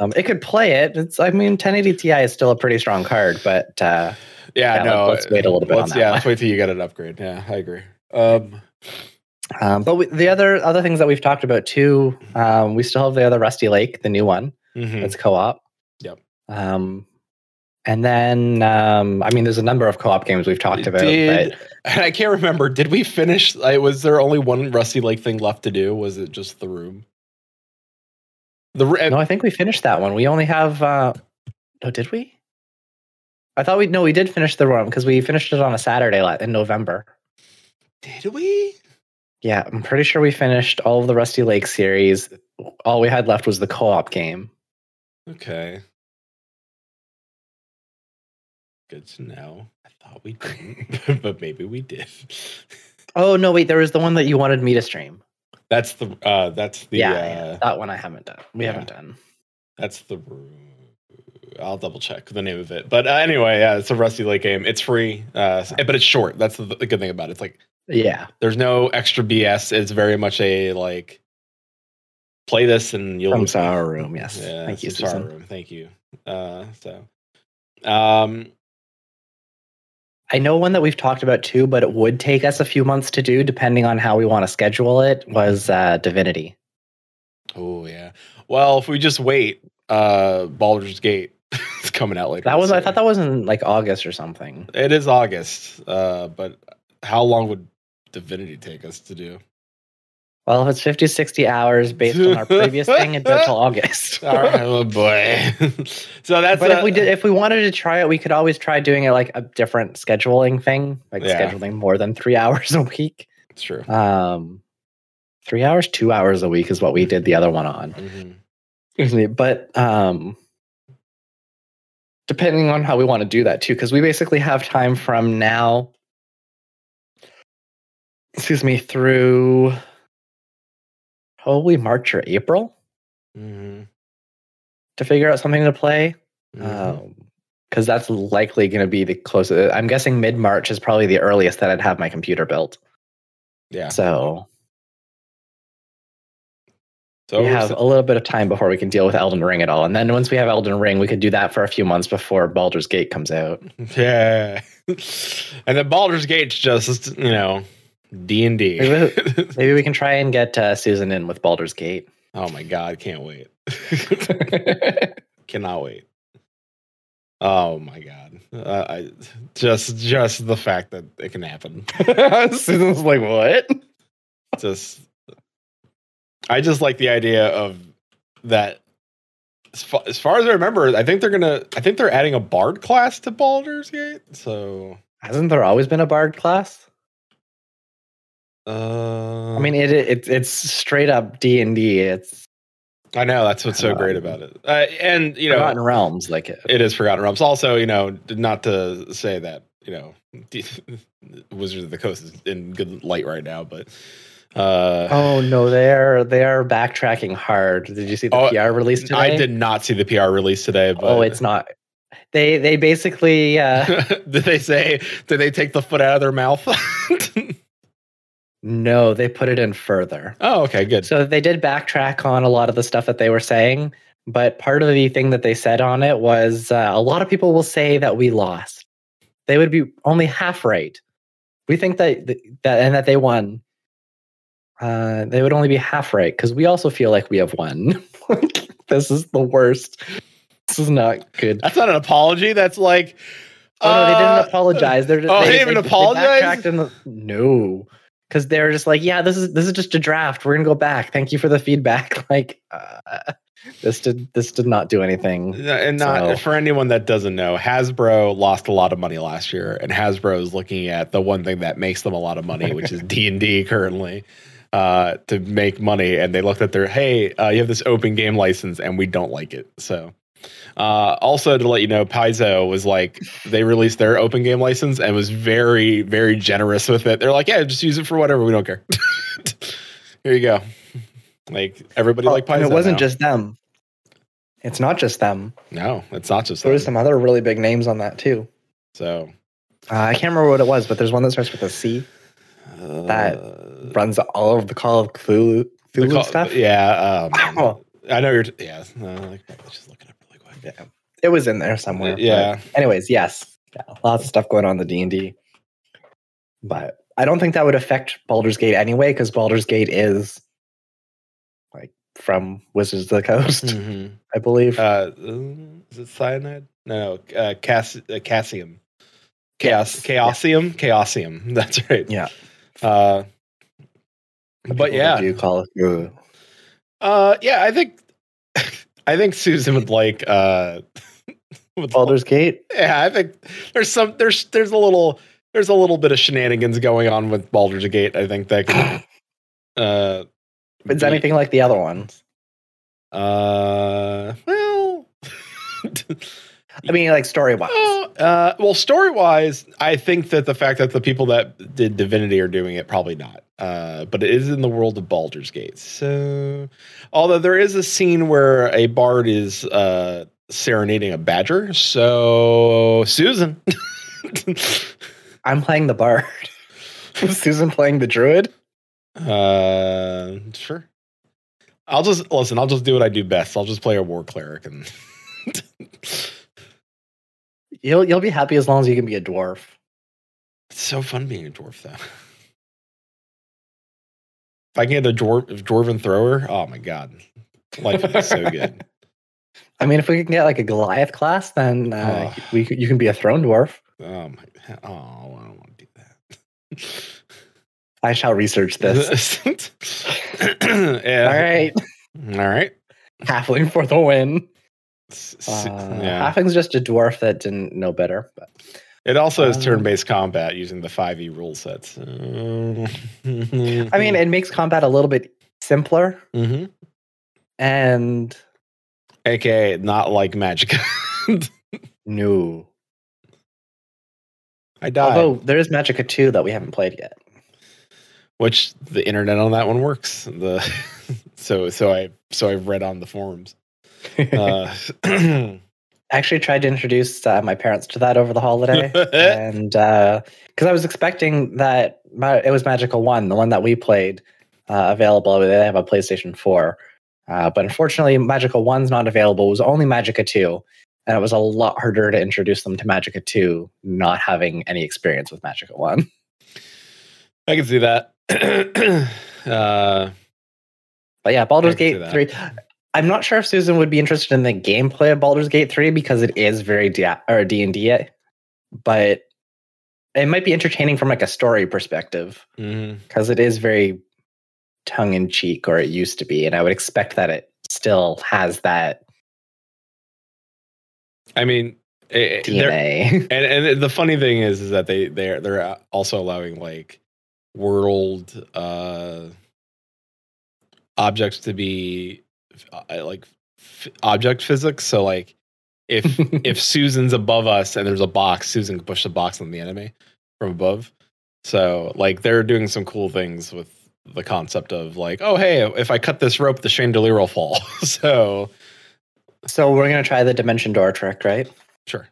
Um, it could play it. It's. I mean, 1080 Ti is still a pretty strong card, but uh, Yeah. Yeah, no. let's wait a little bit let's- that Yeah. one. Let's wait till you get an upgrade. Yeah, I agree. Um. um, but we, the other other things that we've talked about too. Um, we still have the other Rusty Lake, the new one. mhm. It's co-op. Yep. Um, and then um, I mean, there's a number of co-op games we've talked about. Did, but I can't remember. Did we finish? Like, was there only one Rusty Lake thing left to do? Was it just the room? The r- no, I think we finished that one. We only have. Uh, no, did we? I thought we no, we did finish the room because we finished it on a Saturday in November. did we? Yeah, I'm pretty sure we finished all of the Rusty Lake series. All we had left was the co-op game. Okay. Good to know. I thought we didn't, but maybe we did. Oh no, wait, there was the one that you wanted me to stream. That's the uh that's the yeah, uh yeah, that one I haven't done. We yeah. haven't done. that's the I'll double check the name of it. But uh, anyway, yeah, it's a Rusty Lake game. It's free, uh, but it's short. That's the, the good thing about it. It's like Yeah, there's no extra BS. It's very much a like play this and you'll from Sour Room. Yes, Yeah, thank you, Sour Room. Thank you. Uh, so, um, I know one that we've talked about too, but it would take us a few months to do, depending on how we want to schedule it. Was uh, Divinity? oh yeah. Well, if we just wait, uh, Baldur's Gate is coming out later. That was I thought that was in like August or something. it is August. Uh, but how long would Divinity take us to do? Well, if it's 50, 60 hours based on our previous thing, it'd till August. All right, oh boy. so that's but uh, if we did, if we wanted to try it, we could always try doing it like a different scheduling thing, like Yeah. scheduling more than three hours a week. it's true. Um, three hours, two hours a week is what we did the other one on. Mhm. Excuse me, but um, depending on how we want to do that too, because we basically have time from now. Excuse me, through probably March or April Mhm. to figure out something to play. Mhm. because that's likely going to be the closest. I'm guessing mid March is probably the earliest that I'd have my computer built. yeah. So So we have a little bit of time before we can deal with Elden Ring at all. And then once we have Elden Ring, we could do that for a few months before Baldur's Gate comes out. Yeah. and then Baldur's Gate's just, you know, D and D. Maybe we can try and get uh, Susan in with Baldur's Gate. Oh my god, can't wait. Cannot wait. Oh my god. Uh, I just just the fact that it can happen. Susan's like, what? Just I just like the idea of that as far, as far as I remember, I think they're gonna. I think they're adding a bard class to Baldur's Gate. So, Hasn't there always been a bard class? Uh, I mean, it, it it's straight up D and D. It's I know that's what's so great about it. Uh, and you know, Forgotten Realms, like it. it is Forgotten Realms. Also, you know, not to say that you know, Wizards of the Coast is in good light right now, but uh, Oh no, they're they're backtracking hard. Did you see the Oh, PR release today? I did not see the PR release today. But Oh, it's not they they basically uh, did they say? Did they take the foot out of their mouth? no, they put it in further. oh, okay, good. So they did backtrack on a lot of the stuff that they were saying, but part of the thing that they said on it was uh, a lot of people will say that we lost. They would be only half right. We think that that and that they won. Uh, they would only be half right because we also feel like we have won. this is the worst. This is not good. That's not an apology. That's like. Oh no, they uh, didn't apologize. They're just, oh, they, they didn't even apologize? backtracked and- no, because they're just like, yeah, this is this is just a draft. We're gonna go back. Thank you for the feedback. Like, uh, this did this did not do anything. And not So- for anyone that doesn't know, Hasbro lost a lot of money last year, and Hasbro is looking at the one thing that makes them a lot of money, which is D and D currently, uh, to make money. And they looked at their, hey, uh, you have this open game license, and we don't like it. So, uh, also to let you know, Paizo was like they released their open game license and was very, very generous with it. They're like, yeah, just use it for whatever. We don't care. Here you go. Like everybody like Paizo. and it wasn't now. just them. It's not just them. no, it's not just them. There was some other really big names on that too. So Uh, I can't remember what it was, but there's one that starts with a C. That uh, Runs all of the Call of Cthulhu, Cthulhu call- stuff. Yeah, um, Oh. I know you're. Yeah, no, like, Yeah, it was in there somewhere. Yeah. but anyways, yes, yeah, lots of stuff going on in the D and D, but I don't think that would affect Baldur's Gate anyway, because Baldur's Gate is like from Wizards of the Coast, Mhm. I believe. Uh, is it cyanide? No, no uh, Cass, uh, Cassium. Chaos, Yes, yeah. Chaosium, Chaosium. That's right. yeah, Uh, but yeah, do Call of Cthulhu. uh, yeah. I think, I think Susan would like. Uh, would Baldur's Gate. Yeah, I think there's some there's there's a little there's a little bit of shenanigans going on with Baldur's Gate. I think that could uh it's be- anything like the other ones. uh well I mean, like story wise. Oh, uh, well, story wise, I think that the fact that the people that did Divinity are doing it, probably not. Uh, but it is in the world of Baldur's Gate. So, although there is a scene where a bard is uh, serenading a badger. So, Susan. I'm playing the bard. Susan playing the druid. uh, sure. I'll just listen. I'll just do what I do best. I'll just play a war cleric and. You'll you'll be happy as long as you can be a dwarf. It's so fun being a dwarf, though. If I can get a dwarf, dwarven thrower, oh my god, life would be so good. I mean, if we can get like a Goliath class, then uh, Oh. we you can be a throne dwarf. Oh my, oh, I don't want to do that. I shall research this. yeah. All right, All right. halfling for the win. S- Uh, yeah. Halfling's just a dwarf that didn't know better. But It also is um, turn-based combat using the 5e rule sets. I mean, it makes combat a little bit simpler, Mhm. and aka not like magic. no. I died. Although there is Magicka 2 that we haven't played yet. which the internet on that one works. The so so I so I've read on the forums. Uh, actually tried to introduce uh, my parents to that over the holiday. and because I was expecting that ma- it was Magicka One, the one that we played, uh, available. They have a PlayStation Four, uh, but unfortunately, Magicka One's not available. It was only Magicka Two, and it was a lot harder to introduce them to Magicka Two, not having any experience with Magicka One. I can see that. uh, But yeah, Baldur's I can see Gate. Three. I'm not sure if Susan would be interested in the gameplay of Baldur's Gate Three because it is very D or D and D, but it might be entertaining from like a story perspective. because it is very tongue in cheek, or it used to be, and I would expect that it still has that I mean, it, DNA. and and the funny thing is, is that they they're they're also allowing like world uh objects to be uh, like f- object physics. So like if if Susan's above us and there's a box, Susan can push the box on the enemy from above. So like they're doing some cool things with the concept of like, oh hey, if I cut this rope, the chandelier will fall. so so we're gonna try the dimension door trick, right? sure.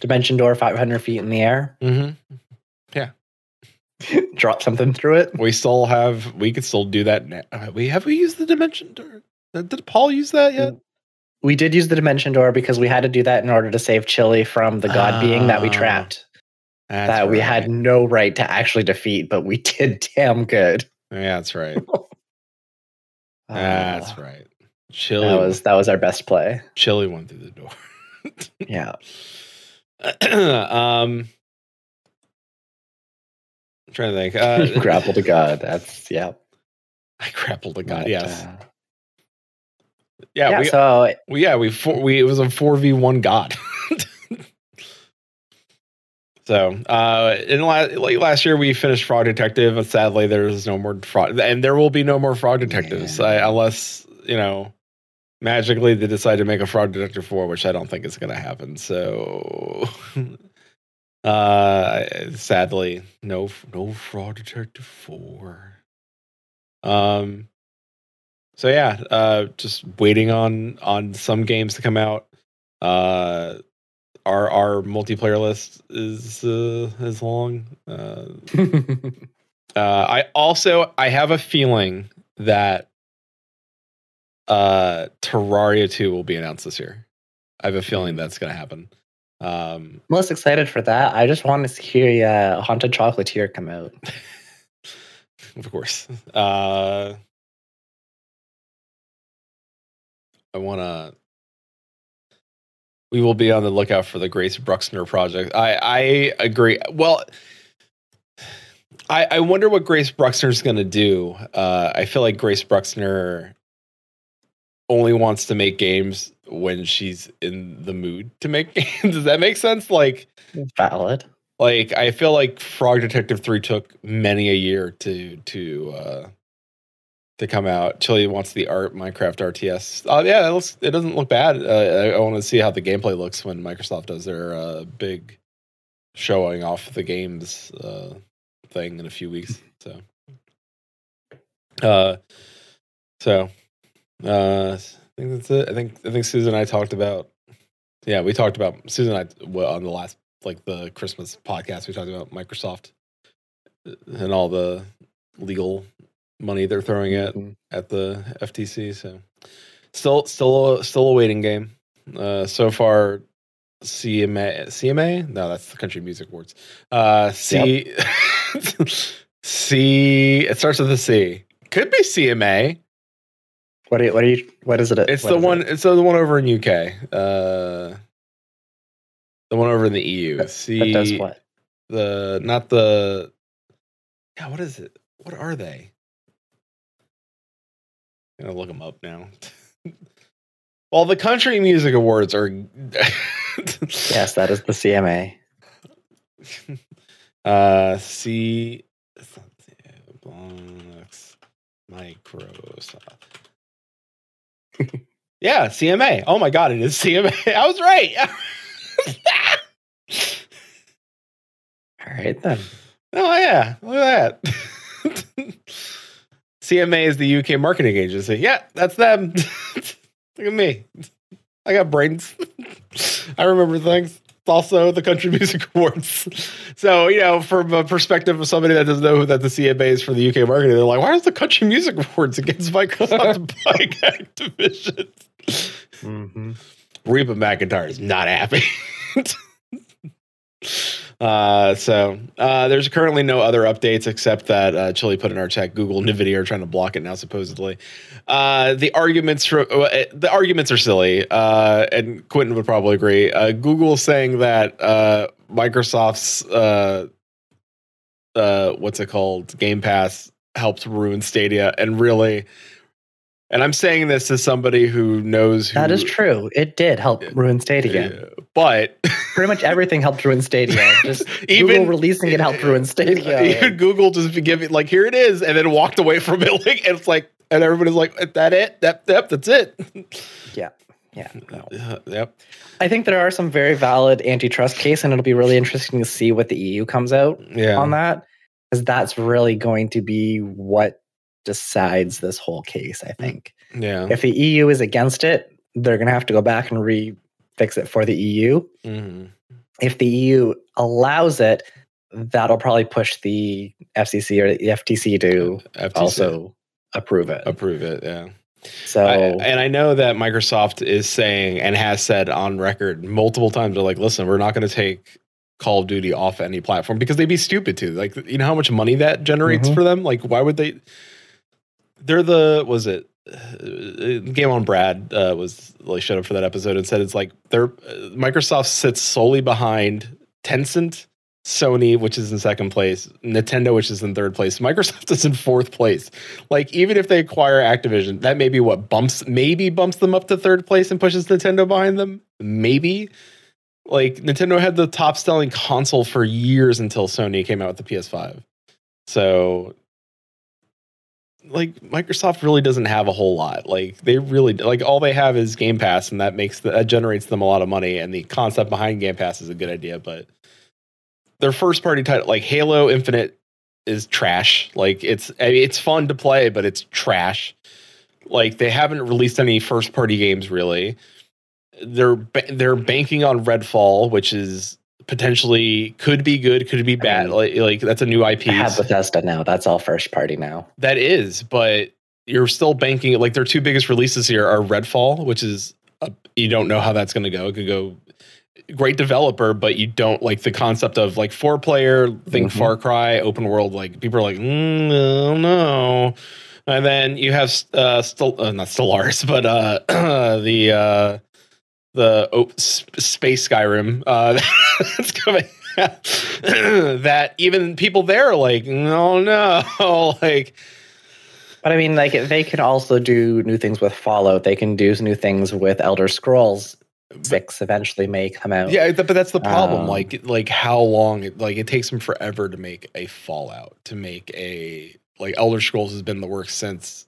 dimension door 500 feet in the air, hmm Yeah. drop something through it. We still have. We could still do that. Now. Uh, We have we used the dimension door. Uh, Did Paul use that yet? We did use the dimension door because we had to do that in order to save Chili from the god being that we Ah, trapped. That we right. had no right to actually defeat, but we did damn good. Yeah, that's right. Uh, That's right. Chili. That was that was our best play. Chili went through the door. Yeah. um, I'm trying to think. Uh, Grapple to God. That's yeah. I grappled a god. But, yes. uh, yeah. yeah. we, so we. Yeah. We. Four, we. It was a four v one god. so, uh, in la- like last year we finished Frog Detective, and sadly there's no more fraud, and there will be no more Frog Detectives Yeah. I, unless you know magically they decide to make a Frog Detective four, which I don't think is going to happen. So. Uh, sadly, no, no Frog Detective four. Um, so yeah, uh, just waiting on on some games to come out. Uh, our our multiplayer list is uh, is long. Uh, uh, I also I have a feeling that uh, Terraria two will be announced this year. I have a feeling that's going to happen. Um, most excited for that. I just want to hear uh, Haunted Chocolatier come out. of course. Uh, I want to. We will be on the lookout for the Grace Bruxner project. I I agree. Well, I I wonder what Grace Bruxner is going to do. Uh, I feel like Grace Bruxner only wants to make games when she's in the mood to make games. Does that make sense? Like Valid. like I feel like Frog Detective 3 took many a year to to uh to come out. Chili wants the art Minecraft RTS. Oh yeah, it looks it doesn't look bad. Uh, I, I want to see how the gameplay looks when Microsoft does their uh, big showing off the games uh, thing in a few weeks. So uh so uh I think that's it. I think I think Susan and I talked about yeah, we talked about Susan and I well, on the last like the Christmas podcast. We talked about Microsoft and all the legal money they're throwing at Mhm. at the FTC. So still still still a waiting game. Uh, so far, CMA CMA no, that's the Country Music Awards. Uh, C C it starts with a C. Could be CMA. What are you, what you what is it? It's the one. it? It's the one over in UK. Uh, the one over in the EU. C that does what? the not the. Yeah, what is it? What are they? I'm gonna look them up now. well, the Country Music Awards are. Yes, that is the CMA. uh, C. Microsoft. yeah, CMA. Oh my god, it is CMA. I was right. All right then. oh yeah, look at that. CMA is the UK marketing agency. Yeah, that's them. look at me. I got brains. I remember things. It's also the Country Music Awards. So, you know, from a perspective of somebody that doesn't know who that the CMA is for the UK marketing, they're like, why is the Country Music Awards against Microsoft buying Activision? Mm-hmm. Reba McEntire is not happy. Uh, so uh, there's currently no other updates except that uh, Chili put in our chat. Google and Nvidia are trying to block it now, supposedly. Uh, the arguments for uh, the arguments are silly, uh, and Quentin would probably agree. Uh, Google saying that uh, Microsoft's uh, uh, what's it called Game Pass helped ruin Stadia, and really. And I'm saying this as somebody who knows who, That is true. It did help ruin Stadia. yeah, but Pretty much everything helped ruin Stadia. Just even Google releasing it helped ruin Stadia. even Google just give it like here it is, and then walked away from it. Like and it's like, and everybody's like, "Is that it? That yep, that's it. yeah, no. Uh, yep. I think there are some very valid antitrust case, and it'll be really interesting to see what the EU comes out Yeah. on that, because that's really going to be what decides this whole case. I think Yeah. if the EU is against it, they're going to have to go back and re fix it for the EU. hmm if the EU allows it, that'll probably push the FCC or the FTC to FTC also approve it. approve it. Yeah. So I, and I know that Microsoft is saying and has said on record multiple times, they're like, listen, we're not going to take Call of Duty off any platform because they'd be stupid to. Like, you know how much money that generates Mhm. for them? Like, why would they? They're the, was it? Uh, Game on Brad uh, was like showed up for that episode and said it's like they're uh, Microsoft sits solely behind Tencent, Sony, which is in second place, Nintendo, which is in third place. Microsoft is in fourth place. Like even if they acquire Activision, that maybe what bumps maybe bumps them up to third place and pushes Nintendo behind them. Maybe. Like Nintendo had the top selling console for years until Sony came out with the PS5. So like Microsoft really doesn't have a whole lot. Like they really like all they have is Game Pass and that makes the, that generates them a lot of money and the concept behind Game Pass is a good idea, but their first party title like Halo Infinite is trash. Like it's I mean, it's fun to play, but it's trash. Like they haven't released any first party games really. They're they're banking on Redfall, which is potentially could be good, could be bad. mean, like like that's a new IP. I have Bethesda now. That's all first party now. That is, but you're still banking like their two biggest releases here are Redfall, which is a, you don't know how that's going to go. It could go great developer, but you don't like the concept of like four player, think Mhm. Far Cry, open world. Like people are like, mm, no. And then you have uh, still uh, not Stellaris, but uh, the uh, the oh, sp- space Skyrim uh, that's coming. that even people there are like, no, no, like But I mean, like they can also do new things with Fallout. They can do new things with Elder Scrolls. Six eventually may come out. Yeah, but that's the problem. Um, like, like how long? It, like, it takes them forever to make a Fallout, to make a like Elder Scrolls has been the work since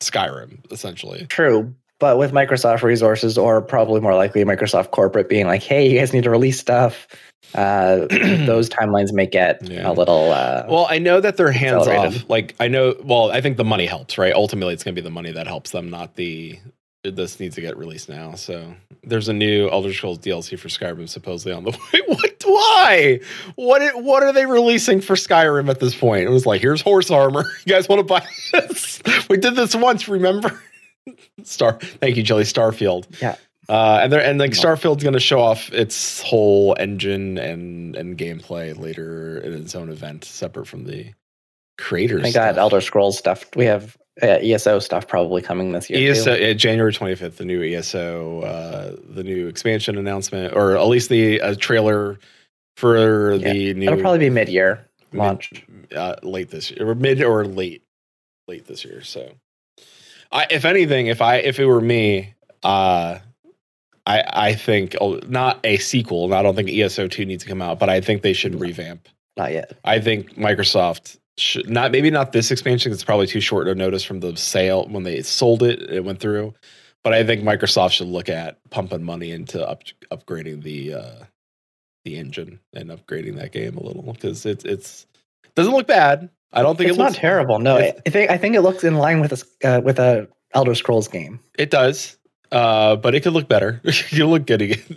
Skyrim, essentially. True. But with Microsoft resources, or probably more likely Microsoft corporate being like, hey, you guys need to release stuff, uh, those timelines may get Yeah. a little. Uh, Well, I know that they're hands off. Like, I know. Well, I think the money helps, right? Ultimately, it's going to be the money that helps them, not the. This needs to get released now. So there's a new Elder Scrolls DLC for Skyrim supposedly on the way. What? Why? What? i- What are they releasing for Skyrim at this point? It was like, here's horse armor. You guys want to buy this? We did this once. Remember? Star. Thank you, Jelly Starfield. Yeah. Uh, and there and like Starfield's going to show off its whole engine and and gameplay later in its own event, separate from the creators. I got Elder Scrolls stuff. We have uh, ESO stuff probably coming this year. ESO too. yeah, January twenty fifth, the new ESO, uh, the new expansion announcement, or at least the uh, trailer for Yeah, the new It'll probably be mid year mid- launch. uh, late this year, or mid or late, late this year. So, I if anything, if I if it were me, uh, I I think oh, not a sequel. I don't think ESO two needs to come out, but I think they should revamp. Not yet. I think Microsoft should not maybe not this expansion. It's probably too short a notice from the sale when they sold it. It went through, but I think Microsoft should look at pumping money into up, upgrading the uh, the engine and upgrading that game a little because it's it's doesn't look bad. I don't think It's it looks not terrible. No, I think I think it looks in line with a uh, with a Elder Scrolls game. It does, uh, but it could look better. you look good again.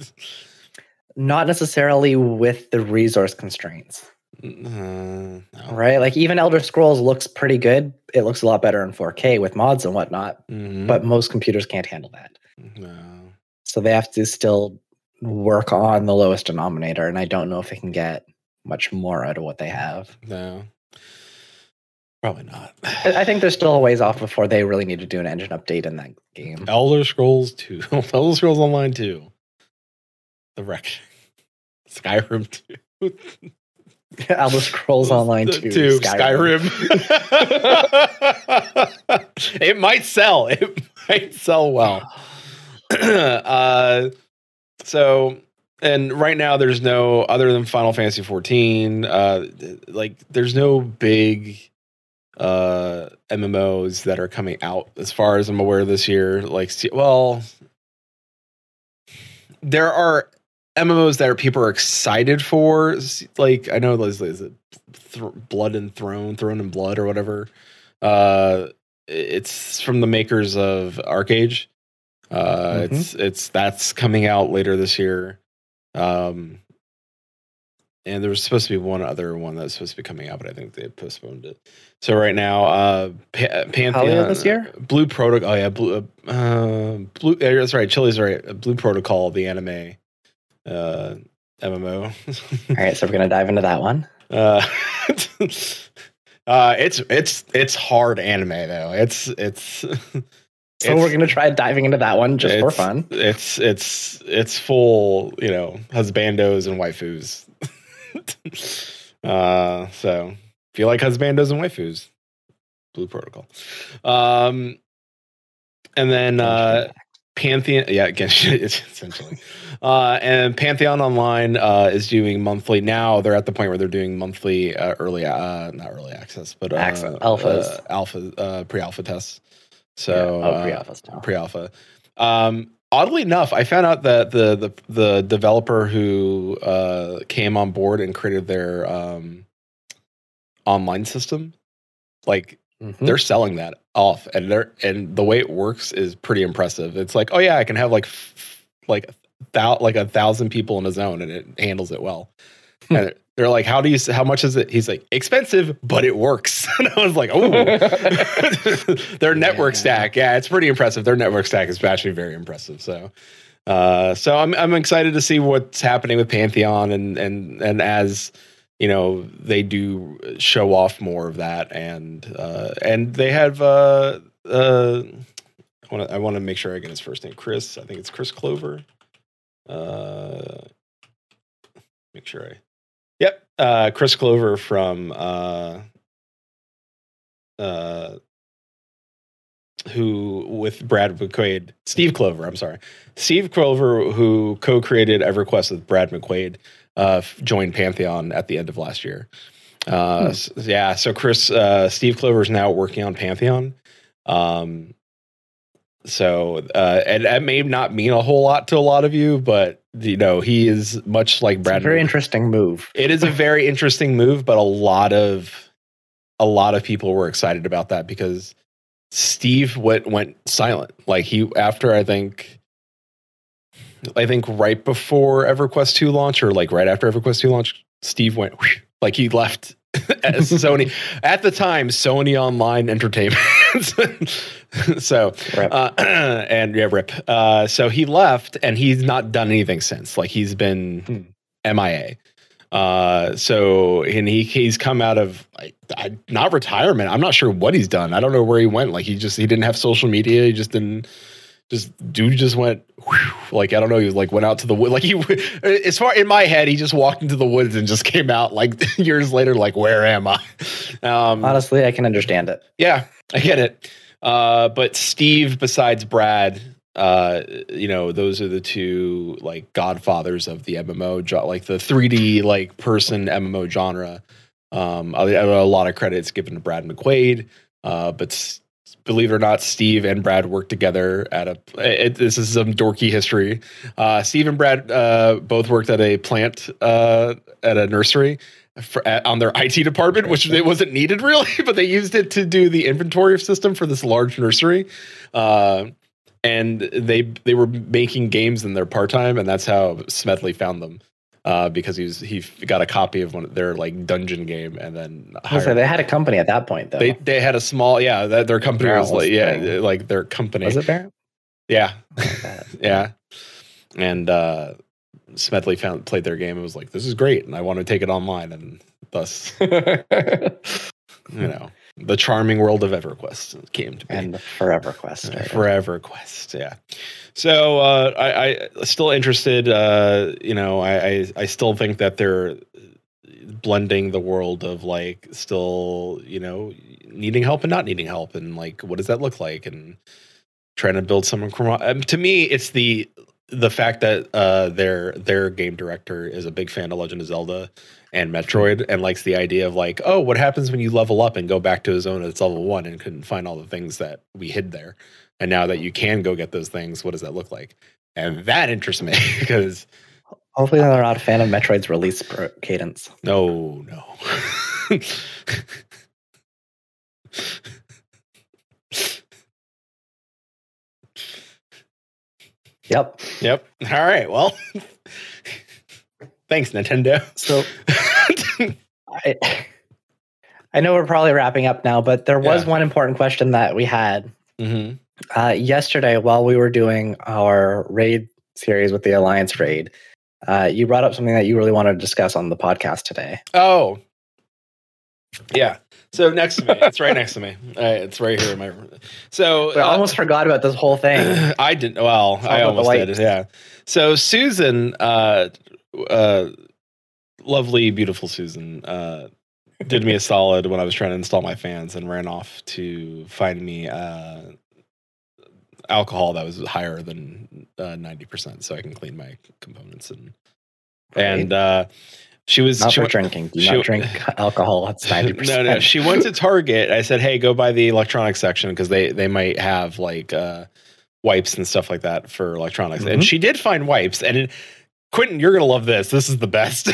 Not necessarily with the resource constraints, Uh, no. right? Like even Elder Scrolls looks pretty good. It looks a lot better in 4K with mods and whatnot. Mhm. But most computers can't handle that, no. so they have to still work on the lowest denominator. And I don't know if they can get much more out of what they have. No. Probably not. I think they're still a ways off before they really need to do an engine update in that game. Elder Scrolls 2. Elder Scrolls Online 2. The Wreck. Skyrim 2. Elder Scrolls Online 2, Two, Skyrim. Skyrim. it might sell. It might sell well. uh, so, and right now there's no other than Final Fantasy 14. Uh, like there's no big uh MMOs that are coming out as far as I'm aware this year. Like, well, there are MMOs that are, people are excited for. Like, I know there's is it Th- Blood and Throne, Throne and Blood, or whatever. Uh, it's from the makers of Arcade. Uh, Mhm. It's it's that's coming out later this year. Um, and there was supposed to be one other one that's supposed to be coming out, but I think they postponed it. So right now, uh, pa- Pantheon this year? Blue Protocol. Oh yeah, Blue. Uh, Blue. yeah, That's right. Chili's right. Blue Protocol, the anime, uh, MMO. All right, so we're gonna dive into that one. uh, uh, it's it's it's hard anime though. It's it's. So it's- we're gonna try diving into that one just for fun. It's it's it's full, you know, husbandos and waifus. uh, so if you like husbandos and waifus, Blue Protocol. Um, and then uh, Pantheon, yeah, again, essentially. Uh, and Pantheon Online uh, is doing monthly. Now they're at the point where they're doing monthly uh, early, uh, not early access, but uh, Access- alphas. uh, alpha, uh, pre-alpha tests. So Yeah. oh, uh, pre-alpha still. pre-alpha. Um, oddly enough, I found out that the the the developer who uh, came on board and created their um, online system, like Mhm. they're selling that off, and they're and the way it works is pretty impressive. It's like, oh yeah, I can have like f- like thou- like a thousand people in a zone, and it handles it well. And they're like, how do you? How much is it? He's like, expensive, but it works. and I was like, oh, their network Yeah. stack, yeah, it's pretty impressive. Their network stack is actually very impressive. So. Uh, so I'm I'm excited to see what's happening with Pantheon and and and as you know they do show off more of that and uh, and they have uh, uh, I want to I want to make sure I get his first name Chris I think it's Chris Clover uh, make sure I uh, Chris Clover from uh, uh, who with Brad McQuaid Steve Clover I'm sorry Steve Clover who co-created EverQuest with Brad McQuaid uh, joined Pantheon at the end of last year. Uh, Hmm. s- yeah, so Chris, uh, Steve Clover is now working on Pantheon. Um, so, uh, and that may not mean a whole lot to a lot of you, but you know, he is much like It's a Brad. very interesting move. it is a very interesting move, but a lot of a lot of people were excited about that because Steve went went silent. Like he after I think I think right before EverQuest 2 launch or like right after EverQuest 2 launch, Steve went like he left Sony at the time Sony Online Entertainment. so uh, and yeah, rip. Uh, so he left, and he's not done anything since. Like he's been MIA. Uh, so and he he's come out of like I, not retirement. I'm not sure what he's done. I don't know where he went. Like he just he didn't have social media. He just didn't. Just dude just went whew, like I don't know. He was like went out to the wood. Like he as far in my head, he just walked into the woods and just came out like years later. Like where am I? Um, Honestly, I can understand it. yeah, I get it. Uh, but Steve, besides Brad, uh, you know, those are the two like godfathers of the MMO, like the 3D like person MMO genre. Um, I, I a lot of credits given to Brad McQuaid, uh, but believe it or not, Steve and Brad worked together at a. It, this is some dorky history. Uh, Steve and Brad uh, both worked at a plant uh, at a nursery for, at, on their IT department, which it wasn't needed really, but they used it to do the inventory system for this large nursery. Uh, and they they were making games in their part time, and that's how Smedley found them. Uh, because he was he got a copy of one of their like dungeon game, and then I was gonna say, hired- they had a company at that point, though. they they had a small yeah that their company was like yeah thing. like their company was it Barrett? yeah Like yeah and uh Smedley found played their game and was like this is great and I want to take it online and thus you know the charming world of EverQuest came to be and the Forever Quest. started. Forever Quest, yeah. So uh, I, I still interested. Uh, you know, I, I I still think that they're blending the world of like still you know needing help and not needing help, and like what does that look like, and trying to build someone. Um, to me, it's the the fact that uh, their their game director is a big fan of Legend of Zelda and Metroid and likes the idea of like, oh, what happens when you level up and go back to a zone that's level one and couldn't find all the things that we hid there. And now that you can go get those things, what does that look like? And that interests me because Hopefully, they're not a fan of Metroid's release cadence. no, no. Yep. yep. All right. Well, Thanks, Nintendo. So I, I know we're probably wrapping up now, but there was Yeah. one important question that we had hmm uh, yesterday while we were doing our raid series with the Alliance raid. Uh, you brought up something that you really wanted to discuss on the podcast today. Oh, yeah. So next to me, it's right next to me. Uh, it's right here in my room. So I uh, almost forgot about this whole thing. I didn't. Well, I almost did. Yeah. So Susan, uh, uh, lovely, beautiful Susan, uh, did me a solid when I was trying to install my fans and ran off to find me uh, alcohol that was higher than uh, ninety percent, so I can clean my components and and uh, she was Not she for went- drinking. Do she- not drink alcohol. That's ninety percent. no, no. She went to Target. I said, "Hey, go by the electronics section because they they might have like uh, wipes and stuff like that for electronics." And Mhm. she did find wipes. And it, Quentin, you're gonna love this. This is the best.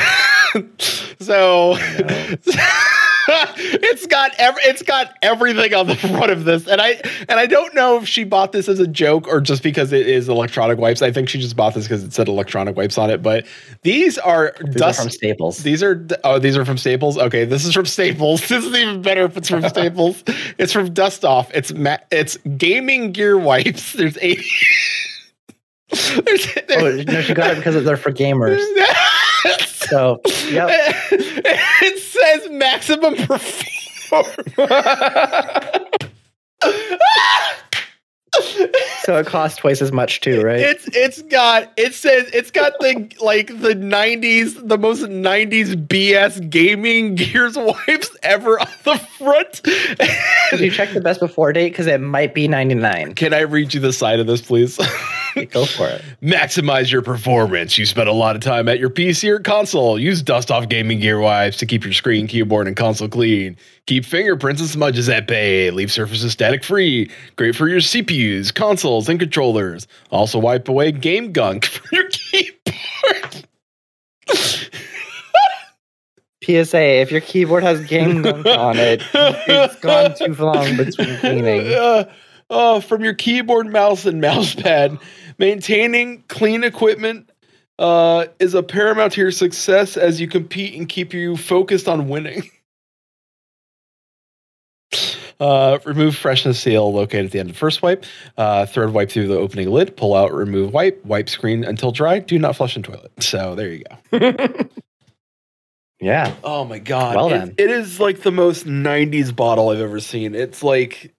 so. it's got every, it's got everything on the front of this and i and i don't know if she bought this as a joke or just because it is electronic wipes i think she just bought this because it said electronic wipes on it but these are These dust are from Staples. these are oh, these are from Staples. Okay, this is from Staples. This is even better if it's from Staples. it's from Dust Off. It's ma- it's gaming gear wipes. There's eighty. there's, oh no, she got it because they're for gamers. So yep. It says maximum performance. So it costs twice as much too, right? It's it's got it says it's got the like the '90s the most '90s BS gaming gears wipes ever on the front. Did you check the best before date? Because it might be ninety nine. Can I read you the side of this, please? Go for it. Maximize your performance. You spend a lot of time at your PC or console. Use dust off gaming gear wipes to keep your screen, keyboard, and console clean. Keep fingerprints and smudges at bay. Leave surfaces static free. Great for your CPUs, consoles, and controllers. Also wipe away game gunk from your keyboard. PSA: If your keyboard has game gunk on it, it's gone too long between cleaning. Uh, uh, from your keyboard, mouse, and mouse pad. Maintaining clean equipment uh, is a paramount to your success as you compete and keep you focused on winning. Uh, remove freshness seal located at the end of first wipe. Uh, third wipe through the opening lid. Pull out, remove wipe. Wipe screen until dry. Do not flush in toilet. So there you go. Yeah. Oh my god. Well It- then. it is like the most 90s bottle I've ever seen. It's like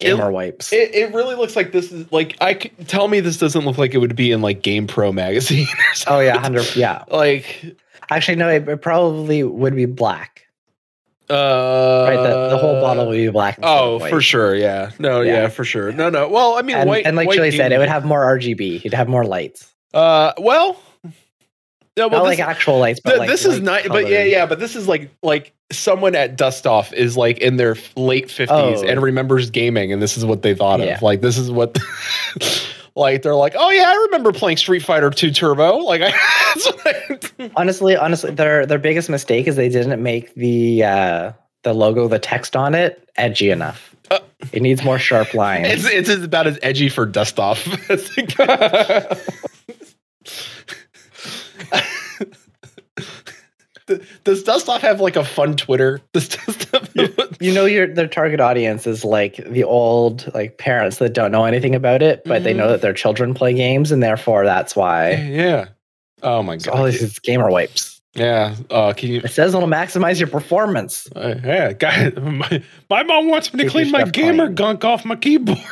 Gamer wipes. It, it really looks like this is like I tell me this doesn't look like it would be in like Game Pro magazine or something. oh yeah, hundred. Yeah. Like Actually, no. It, it probably would be black. uh Right. The, the whole bottle would be black. Oh, for sure. Yeah. No, yeah. Yeah. for sure. No, no. Well, I mean And, white and like Chili said, it would have more RGB. It'd have more lights. uh well no, Not well, like actual lights, but like this is not but yeah yeah but this is like like someone at dust off is like in their late 50s Oh. and remembers gaming and this is what they thought Yeah. of like this is what like they're like oh yeah i remember playing street fighter 2 turbo like i I- Honestly, honestly, their their biggest mistake is they didn't make the uh, the logo, the text on it, edgy enough. Uh, it needs more sharp lines. it's it's about as edgy for dust off as it goes. Does Dust Off have like a fun Twitter? Does Dust Off you know, your their target audience is like the old like parents that don't know anything about it, but they know Mhm. that their children play games, and therefore that's why. yeah. Oh my So god. all this is gamer wipes. yeah. Uh, can you? It says it'll maximize your performance. Uh, yeah, guy. My, my mom wants me to clean my gamer clean. gunk off my keyboard.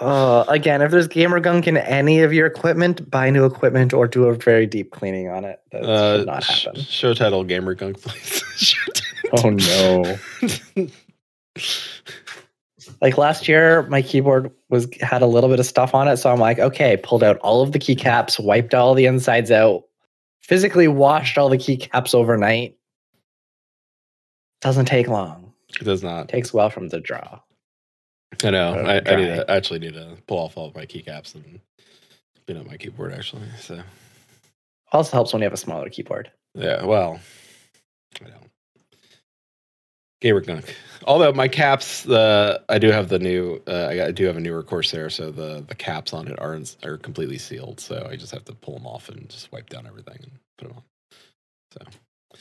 Uh, again, if there's gamer gunk in any of your equipment, buy new equipment or do a very deep cleaning on it. That uh, should not sh- happen. show title gamer gunk, please. Oh no. like last year, my keyboard was had a little bit of stuff on it, so I'm like, okay, pulled out all of the keycaps, wiped all the insides out, physically washed all the keycaps overnight. Doesn't take long. it does not. Takes a while from the draw. I know. I, I need to I actually need to pull off all of my keycaps and clean up my keyboard. Actually, so Also helps when you have a smaller keyboard. yeah. Well, I don't. Gamer Gunk. Although my caps, the I do have the new, uh, I, got, I do have a newer Corsair, so the the caps on it aren't are completely sealed. So I just have to pull them off and just wipe down everything and put them on. So,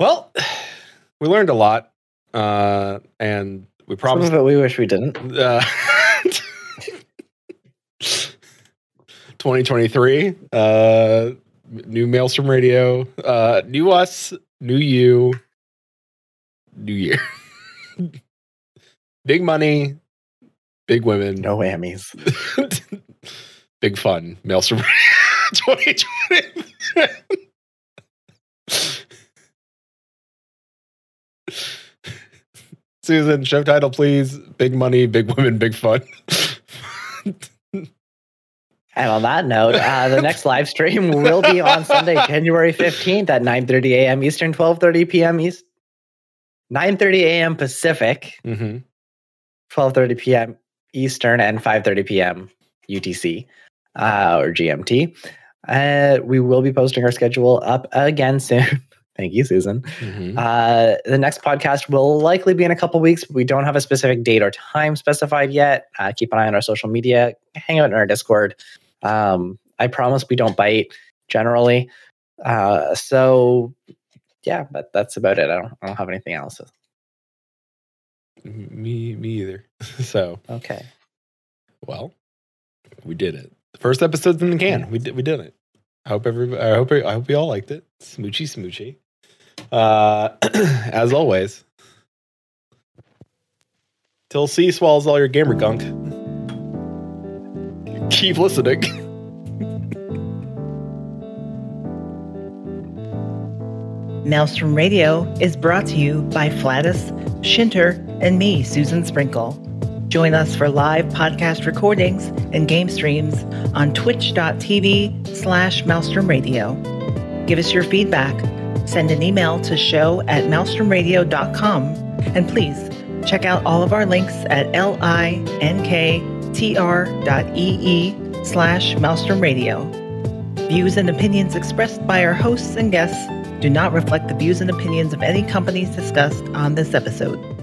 well, we learned a lot, uh, and we Some promised. of it we wish we didn't. Uh, 2023, uh, new Maelstrom Radio, uh, new us, new you, new year. big money, big women, No whammies. big fun. Maelstrom Radio 2020. Susan, show title, please. Big money, big women, big fun. And on that note, uh, the next live stream will be on Sunday, January 15th at 9.30 a.m. Eastern, 12.30 p.m. East, 9.30 a.m. Pacific, hmm 12.30 p.m. Eastern, and 5.30 p.m. UTC uh, or GMT. Uh, we will be posting our schedule up again soon. Thank you, Susan. hmm Uh, the next podcast will likely be in a couple weeks. But we don't have a specific date or time specified yet. Uh, keep an eye on our social media. Hang out in our Discord. Um, I promise we don't bite generally. Uh, so yeah, but that's about it. I don't, I don't have anything else. Me, me either. So, Okay. well, we did it. The first episode's in the can. We did. We did it. I hope everybody. I hope. I hope you all liked it. Smoochy, smoochy. Uh, as always, till C swallows all your gamer gunk. Keep listening. Maelstrom Radio is brought to you by Flatus, Shinter, and me, Susan Sprinkle. Join us for live podcast recordings and game streams on twitch.tv slash Maelstrom Radio. Give us your feedback. Send an email to show at maelstromradio.com. And please check out all of our links at linktr.ee slash Maelstrom Radio. Views and opinions expressed by our hosts and guests do not reflect the views and opinions of any companies discussed on this episode.